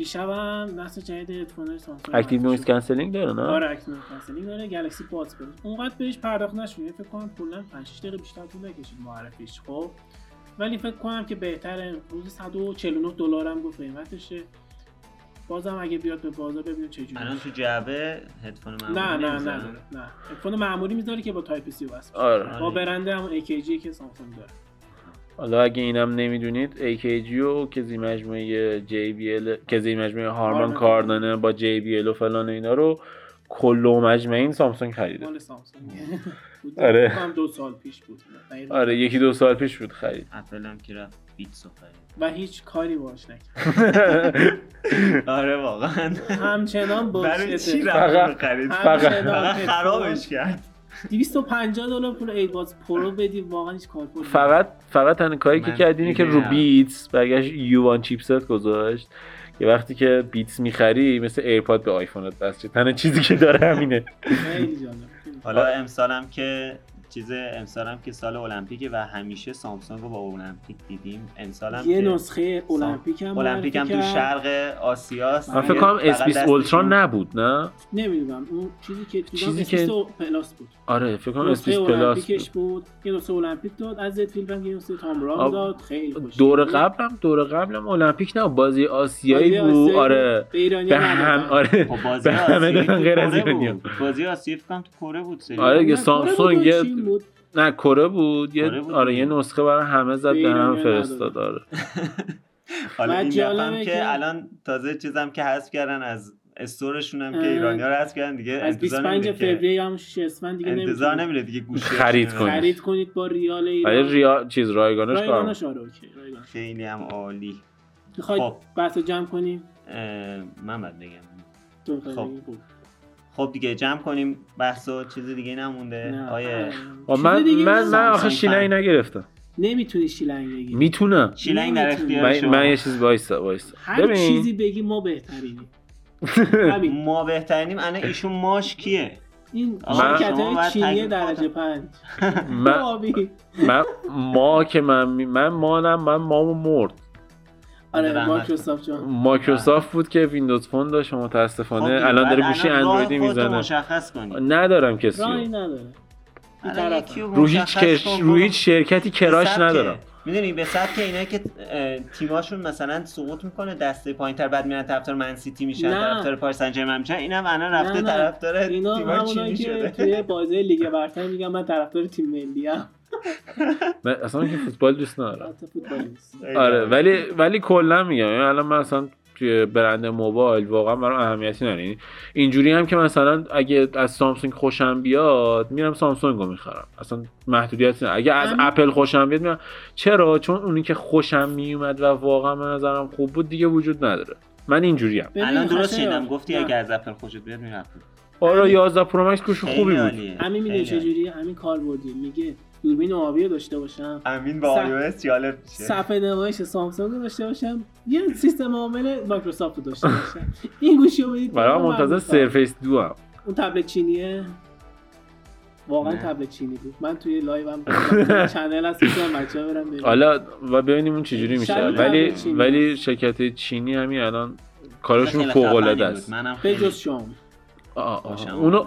دیشبم نسل جدید هدفون سامسونگ active noise. cancelling داره نه؟ آره active noise cancelling داره. Galaxy Buds بده اونقدر بهش پرداخت نشد. فکر کنم کلا 5 6 دقیقه بیشتر طول نکشید معرفیش خب. ولی فکر کنم که بهتره. روزی 149 دلار هم گفت قیمتشه. بازم اگه بیاد به بازار ببینیم چه جوری الان تو جعبه هدفون معمولی نه نه نه؟ نه. هدفون معمولی می‌ذاره که با Type-C وصل. آره. با برند همون AKG که سامسونگ داره. حالا اگه اینم نمی‌دونید AKG و که زی مجموعه JBL که زی مجموعه هارمان کاردانه با JBL و فلان و اینا رو کل و مجمع این سامسونگ خریده. مال سامسونگ. آره. دو سال پیش بود. آره یکی دو سال پیش بود خرید. اپل هم که رفت بیتس خرید. و هیچ کاری باش نکرد. آره واقعا. همچنان برای چی رفت خرید؟ فقط خرابش کرد. 250 دلار پول ایربادز پرو بدی واقعا هیچ کار کنی فقط فقط تنها کاری که من کرد اینه که رو. بیتس برگشت یوان چیپست گذاشت که وقتی که بیتس می‌خری مثل ایرپاد به آیفونت بس تنها چیزی که داره همینه. حالا امسالم که چیز امسالم که سال المپیکه و همیشه سامسونگ رو با المپیک دیدیم. امسالم یه که نسخه المپیک هم المپیک هم تو. شرق آسیاست. من فکر کنم اس اولترا نبود نه؟ نمی‌دونم. اون چیزی که چیزی چیزی که- پلاس بود. آره فکر کنم اس نسخه پلاس المپیکش بود. یه نسخه المپیک داد از زد فیلم هم یه نسخه تام رام آب- داد. خیلی خوش دور قبلم دور قبلم المپیک نه بازی آسیایی بود. آره. به ایرانی هم آره. خب بازی به همه تو غیر از. بود. بازی آسیایی فکر کنم تو کره بود آره سامسونگ یه- چین بود. نه کره بود یه آره یه دیگه. نسخه برای همه زد به هم فرستاد. آره حالا بعد این که که- الان تازه چیزم که حذف کردن از استورشون هم که اه. ایرانیا رو حذف کردن دیگه از انتظار 25 نمیره که فوریه هم 6 اسفند دیگه انتظار نمیره دیگه گوشی خرید کنید. خرید کنید با ریال ایران ریا چیز رایگانش کار رایگانش آره. خیلی هم عالی می‌خواید خب. بحث جمع کنیم من باید بگم خب. خب دیگه جمع کنیم بحث و چیز دیگه نمونده. آیه. من من. من آخه شیلنگ. نگرفتم. نمی‌تونی شیلنگ بگی. می‌تونم. شیلنگ در. اختیار من, شما. من یه چیز وایسا وایسا هر ببین. چیزی بگی ما بهترینیم. ما بهترینیم الان ایشون ماش کیه؟ این شرکت های باید چینی تکلیف درجه. پنج. من, ما که من من مانم من مامو مرد. آره مایکروسافت جان. مایکروسافت بود که ویندوز فون داشت متاسفانه. خب الان داره گوشی اندرویدی می‌زنه. مشخص کنی. ندارم کسی. نداره. رو هیچ رو. هیچ شرکتی crush ندارم. می‌دونی به اینایی که اه، تیماشون مثلا سقوط می‌کنه دسته پایینتر بعد میرن طرفدار من سیتی میشن. طرفدار پاریس سن ژرمن میشن اینم الان رفته. طرفدار اینا تیمای چینی که شده. توی بازی لیگ برتر میگم من طرفدار تیم ملی ام من اصلا که فوتبال دوست ندارم. نیست آره ولی ولی کلا میگم یعنی الان من اصلا توی برند موبایل واقعا برام اهمیتی نداره. یعنی اینجوری هم که مثلا اگه از سامسونگ خوشم بیاد میرم سامسونگ رو می‌خرم. اصلا محدودیت نه اگه از همین. اپل خوشم بیاد میرم. چرا؟ چون اونی که خوشم میومد و واقعا به نظرم خوب بود دیگه وجود نداره. من اینجوری الان درست. شنیدم. گفتی. اگه از اپل خوشت بیاد اپل آره 11 Pro Max گوشی خوبی بود. همین عالیه. چجوریه همین کاربری میگه دوربین آبی داشته باشم. امین با iOS جالب میشه. صفحه نمایش سامسونگ رو داشته باشم. یه سیستم عامل مایکروسافت رو داشته باشم. این گوشی رو بدید. برای منتظر سرفیس دو هم. اون تبلت چینیه؟ واقعا. تبلت چینی بود. من توی لایو هم چنل هست می‌تونم بچه ها برم ببینم. حالا و ببینیم اون چجوری میشه. ولی. ولی شرکت چینی همین الان کارشون فوق العاده. است. منم به خیلی جز شام. آه،. اونو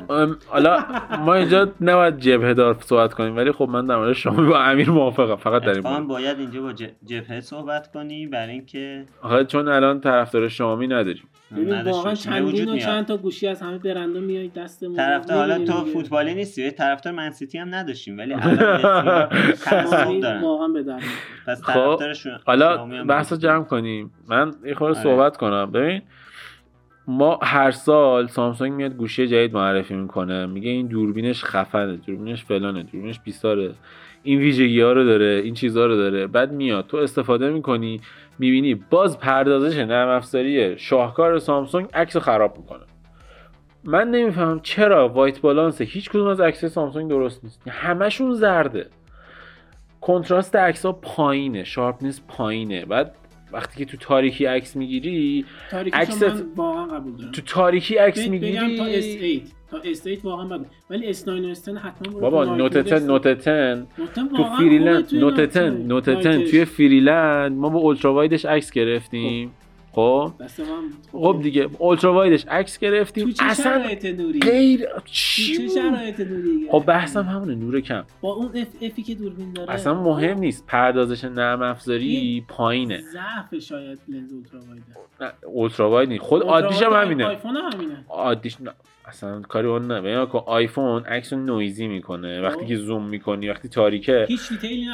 حالا ما اینجا نباید جبهه دار صحبت کنیم ولی خب من در مورد شامی با امیر موافقم فقط در این باید اینجا با جبهه صحبت کنی برای اینکه آخه چون الان طرفدار شامی نداریم واقعا چندین و. چند تا گوشی از همه برنده میای دستمون طرفدار حالا تو. فوتبالی نیستی ولی طرفدار منسیتی هم نداشتیم ولی واقعا به. پس خب طرفدارشون حالا شامی هم بحث رو وجود جمع کنیم من یه خورده آره. صحبت کنم ببین ما هر سال سامسونگ میاد گوشی جدید معرفی می‌کنه. میگه این دوربینش خفنه دوربینش فلانه دوربینش بیساره این ویژگی ها رو داره این چیزها رو داره. بعد میاد. تو استفاده می‌کنی می‌بینی. باز پردازش نرم افزاری شاهکار سامسونگ عکس خراب می‌کنه. من نمی‌فهمم چرا white balance هیچ کدوم از عکس سامسونگ درست نیست. همشون زرده. کنتراست عکس ها پایینه sharpness پایینه. بعد وقتی که تو تاریکی عکس می‌گیری من واقعا قبول دارم. تو تاریکی عکس می‌گیری؟ تا S8 تا S8 واقعا بد ولی S9 و S10 حتما برو بابا Note night 10 mode Note 10 Note 10 تو فریلند Note night 10 mode. Note 10 night ش. توی فریلند ما با ultra wide ش عکس گرفتیم. خب؟ خب دیگه ultra wide ش عکس تو گرفتیم چه اصلا شرایط نوری؟ غیر تو چی چه؟ شرایط نوری خب بحثم همونه نور کم. با اون اف افی که دوربین داره؟ اصلا مهم نیست. پردازش نرم افزاری پایینه. ضعف شاید لنز ultra wide ه نه، ultra wide نیست. خود عادیش هم wide همینه. آیفون هم همینه. عادیش نه. اصلا کاری اون نه ببین کن آیفون عکس رو نویزی می‌کنه. وقتی خب. که زوم می‌کنی وقتی تاریکه هیچ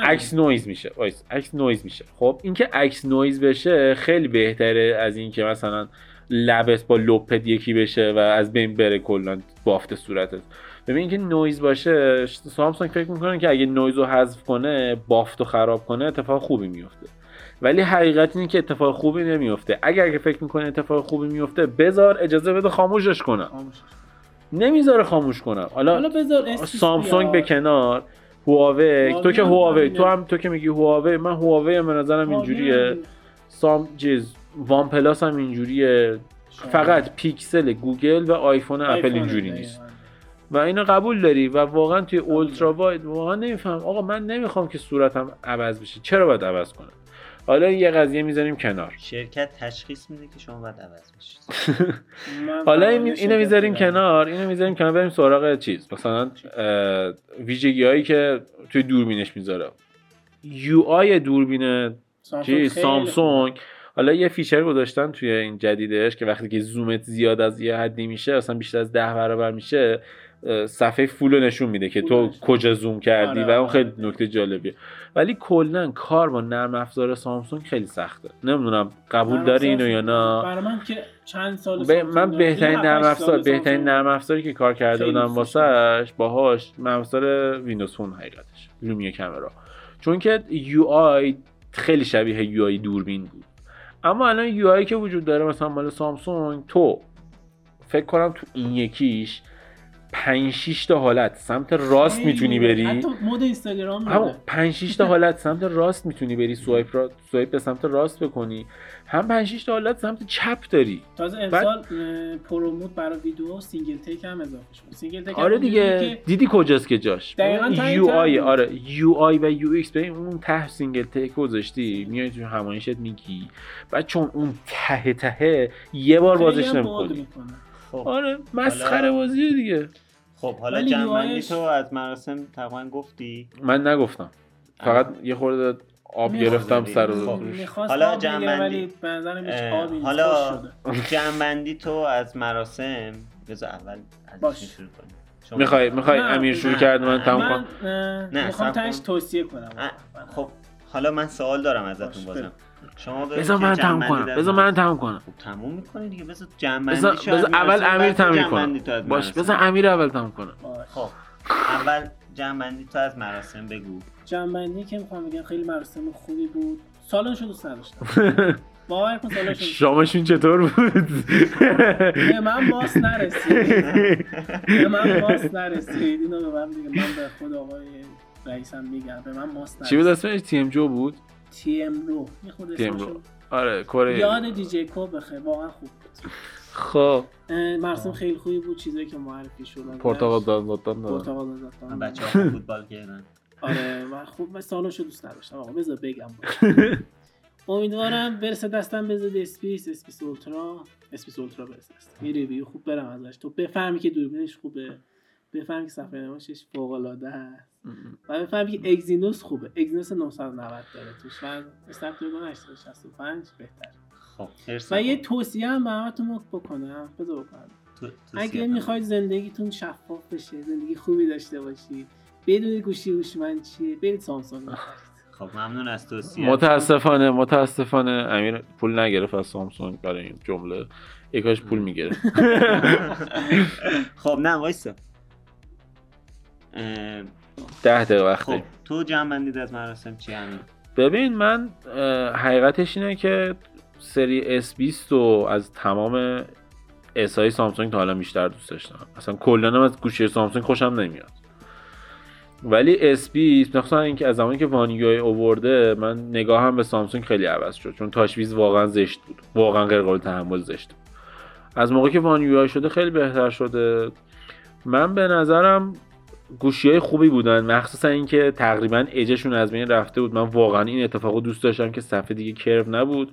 عکس نویز میشه. وایس عکس نویز میشه. خب اینکه عکس نویز بشه خیلی بهتره از اینکه مثلا لبت با لپت یکی بشه و از بین بره کلا بافت صورتت. ببین اینکه نویز باشه سامسونگ فکر می‌کنه که اگه نویز رو حذف کنه بافت رو خراب کنه اتفاق خوبی میفته ولی حقیقت اینه که اتفاق خوبی نمیفته اگر که فکر می‌کنه اتفاق خوبی میفته بذار اجازه بده خاموشش کنم. خاموشش. نمی‌ذاره خاموش کنم حالا حالا بذار S20 سامسونگ. به کنار هواوی. تو که هواوی. تو هم تو که میگی هواوی من هواوی به نظرم اینجوریه. سام چیز OnePlus هم اینجوریه. فقط پیکسل گوگل و آیفون اپل اینجوری. نیست. و اینو قبول داری و واقعا توی ultra wide واقعا نمیفهم. آقا من نمی‌خوام که صورتم عوض بشه. چرا باید عوض کنم؟ حالا یه قضیه می‌ذاریم کنار. شرکت تشخیص میده که شما باید عوض بشید. حالا این اینو می‌ذاریم. کنار اینو می‌ذاریم کنار بریم سراغ چیز. مثلا ویژگی هایی که توی دوربینش می‌ذاره. UI دوربین سامسونگ چی؟ خیلی سامسونگ. حالا یه feature گذاشتن توی این جدیدش که وقتی که زومت زیاد از یه حدی میشه مثلا بیشتر از ده برابر میشه. صفحه full رو نشون میده که تو. کجا زوم کردی آره، و اون آره. خیلی نکته جالبیه. ولی کلا کار با نرم افزار سامسونگ خیلی سخته. نمی‌دونم قبول داری اینو یا نه؟ برای من که چند سال سامسونگ من. بهترین نرم افزار بهترین نرم افزاری که کار کرده بودم واسش باهاش نرم افزار Windows Phone حقیقتش. Lumia Camera چون که UI خیلی شبیه UI دوربین بود. اما الان UI که وجود داره مثلا مال سامسونگ تو. فکر کنم تو این یکیش 5 6 تا حالت سمت راست می‌تونی. بری. حتی mode اینستاگرام داره 5 6 تا حالت سمت راست می‌تونی بری. swipe را swipe به سمت راست بکنی. هم 5 6 تا حالت سمت چپ داری. تازه امسال اه، pro mode برای ویدیو single take هم اضافه شد. single take آره هم دیگه. که دیدی کجاست که جاش؟ دقیقاً یو آی. آره یو آی و یو ایکس. ببین اون ته سینگل تیک گذاشتی میای تو همایشت میگی. بعد چون اون ته ته یه بار بازش هم نمی‌کنی. خب آره مسخره حالا- بازیه دیگه خب حالا جنبندی UI تو از مراسم تقریبا گفتی من نگفتم فقط یه خورده آب. گرفتم سر خب. رو می‌خواست حالا جنبندی. حالا. جنبندی تو از مراسم بذار اول از باش. شروع کنیم می‌خوای می‌خوای امیر شروع کرد من من کنم نه، می‌خوام کن. توصیه کنم خب حالا من سوال دارم ازتون بازم شما بذار من تموم کنم. بذار من تموم کنم. خب تموم می‌کنی دیگه. بذار جنبندی بذار اول امیر تموم کنم باش. بذار امیر اول تموم کنم. خب اول جنبندی تو از مراسم بگو. جنبندی که می‌خوام بگم خیلی مراسم خوبی بود. سالنشو دوست نداشتم. باور کن سالاشون شامشون چطور بود؟ به من باس نرسید. به من باس نرسید. اینو به من دیگه من به خود آقای رئیسم میگم. به من باس چی بود نرسید. اسمش؟ تی ام جو بود؟ تی ام رو رو. آره کره. یاد دیجی کو بخیر واقعا خوب بود. خب. مرسوم خیلی خوبی بود چیزایی که معرفی شد. پرتغال داد داد داد پرتغال داد بچه ها فوتبال کردن آره من خوب من سالاشو دوست نداشتم. آقا بذار بگم. امیدوارم برسه دستم بذار S بیست S بیست Ultra. S بیست Ultra برسه دستم. یه review خوب برم ازش. تو بفهمی که دوربینش خوبه. بفهمی که صفحه نمایشش فوق العاده هست و بفهمی که Exynos خوبه. Exynos 990 داره توش و Snapdragon 865 بهتر خب و یه. توصیه هم به همتون بکنم. بذار بکنم. اگه می‌خواید زندگیتون شفاف بشه زندگی خوبی داشته باشید بدونید گوشی هوشمند چیه برید سامسونگ بخرید. خب ممنون از توصیه. متاسفانه متاسفانه امیر پول نگرفت از سامسونگ برای این جمله. یکاش پول می‌گیره خب نه وایسا. ده دقیقه وقت خب. تو جمع بندید از مراسم چی همین؟ ببین من حقیقتش اینه که سری S20 رو از تمام اس های سامسونگ تا حالا بیشتر دوست داشتم. اصلا کلا از گوشی سامسونگ خوشم نمیاد. ولی S20 مخصوصا اینکه از زمانی که وان یو آی آورده من نگاهم به سامسونگ خیلی عوض شد. چون تاشویز واقعا زشت بود. واقعا غیر قابل تحمل زشت بود. از موقعی که وان یو آی شده خیلی بهتر شده. من به نظرم گوشی های خوبی بودن مخصوصا اینکه تقریبا اجشون از بین رفته بود. من واقعا این اتفاق رو دوست داشتم که صفحه دیگه کرو نبود.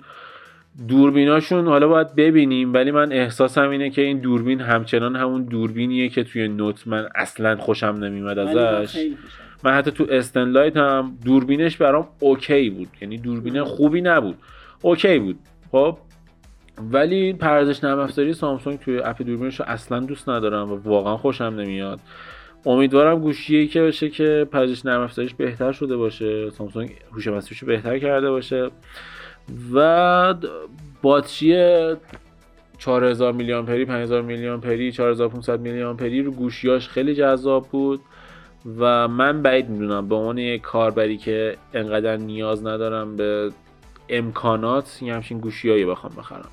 دوربیناشون حالا باید ببینیم ولی من احساسم اینه که این دوربین همچنان همون دوربینیه که توی نوت من اصلا خوشم من ازش. من حتی تو S10 Lite هم دوربینش برام OK بود. یعنی دوربین خوبی نبود. OK بود. خب؟ ولی پردازش نرم افزاری سامسونگ توی app دوربینش رو اصلا دوست ندارم و واقعا خوشم نمیاد. امیدوارم گوشیه که باشه که پردازش نرم افزاریش بهتر شده باشه سامسونگ هوش مصنوعیش بهتر کرده باشه. و باتری 4000 میلی آمپری 5000 میلی آمپری 4500 میلی آمپری رو گوشیاش خیلی جذاب بود و من بعید می‌دونم به عنوان یک کاربری که انقدر نیاز ندارم به امکانات یه همچین گوشیایی بخوام بخرم.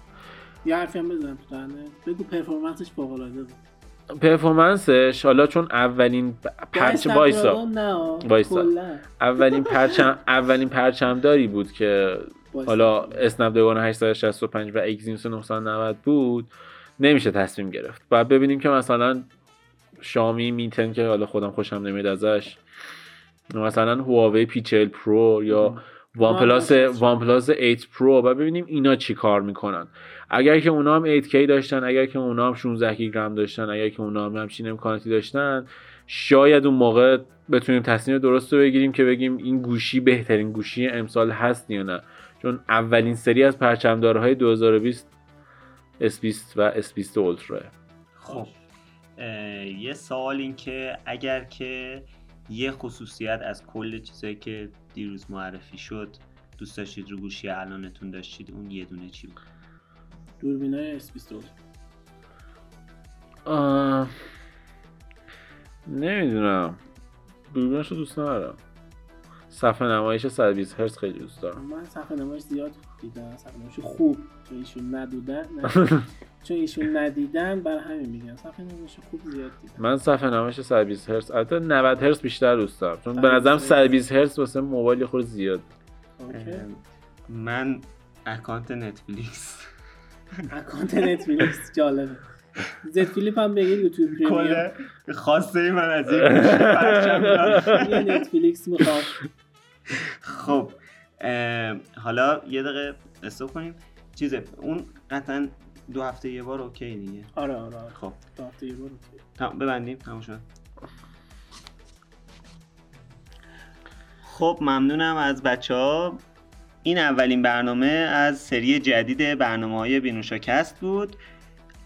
یه حرفی هم بزنم تو بگو performance ش فوق العاده بود. performance ش حالا چون اولین ب- پرچ با وایسا. وایسا. اولین پرچم اولین پرچمداری بود که حالا. Snapdragon 865 و Exynos 990 بود. نمیشه تصمیم گرفت. باید ببینیم که مثلا شیائومی Mi Ten که حالا خودم خوشم نمیاد ازش. مثلا هواوی P 40 Pro یا OnePlus OnePlus 8 Pro. و ببینیم اینا چی کار می‌کنن. اگر که اونا هم 8K داشتن اگر که اونا هم 16 گیگرم داشتن اگر که اونا هم همچین امکاناتی داشتن شاید اون موقع بتونیم تصمیم درست رو بگیریم که بگیم این گوشی بهترین گوشی امسال هست یا نه. چون اولین سری از پرچمدارهای 2020 S20 و S20 اولترا خب یه سوال این که اگر که یه خصوصیت از کل چیزایی که دیروز معرفی شد دوست داشتید رو گوشی الانتون داشتید اون یه دونه چی بود؟ دوربینای اس 22 آه... نمی‌دونم. دوربینش رو دوست ندارم. صفحه نمایش 120 هرتز خیلی دوست دارم. من صفحه نمایش زیاد دیدم. صفحه نمایش خوب. چون ایشون ندیدن نه. چون ایشون ندیدن بر همین میگن صفحه نمایش خوب زیاد دیدم. من صفحه نمایش 120 هرتز البته 90 هرتز بیشتر دوست دارم. چون به 120 نظرم هرتز. 120 هرتز واسه موبایل خود زیاد. من account Netflix. account Netflix جالبه. Z Flip هم بگیر YouTube Premium کل خواسته من از این Netflix می‌خواد خب حالا یه دقیقه stop کنیم. چیزه اون قطعا دو هفته یه بار OK دیگه. آره آره آره. خب. تا هفته یه بار OK. تمام ببندیم. تمام شد. خب ممنونم از بچه ها این اولین برنامه از سری جدید برنامه های بینوشاکست بود.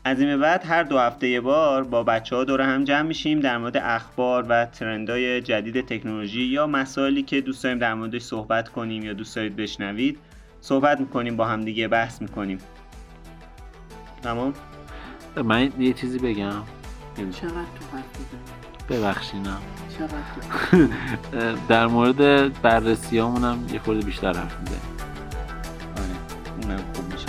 از این به بعد هر دو هفته یه بار با بچه ها دور هم جمع میشیم در مورد اخبار و trend های جدید تکنولوژی یا مسائلی که دوست داریم در موردش صحبت کنیم یا دوست دارید بشنوید. صحبت می‌کنیم با هم دیگه بحث می‌کنیم. تمام؟ من یه چیزی بگم. چقدر تو ببخشینم در مورد بررسی هم یه خورده بیشتر حرف می‌زنیم آره. اونم خوب میشه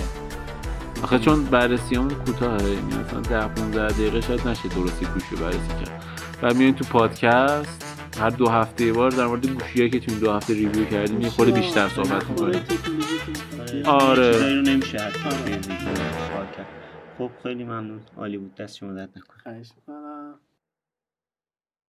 آخه چون بررسیامون کوتاهه یعنی مثلا 10 15 دقیقه شاید نشه درستی گوشی رو بررسی کرد و میایم تو پادکست هر دو هفته یه بار در مورد گوشیایی که تو این دو هفته ریویو کردیم یه خورده بیشتر صحبت می‌کنیم آره. نمیشه آره. کرد. خب خیلی ممنون عالی بود دست شما درد نکنه خواهش می‌کنم.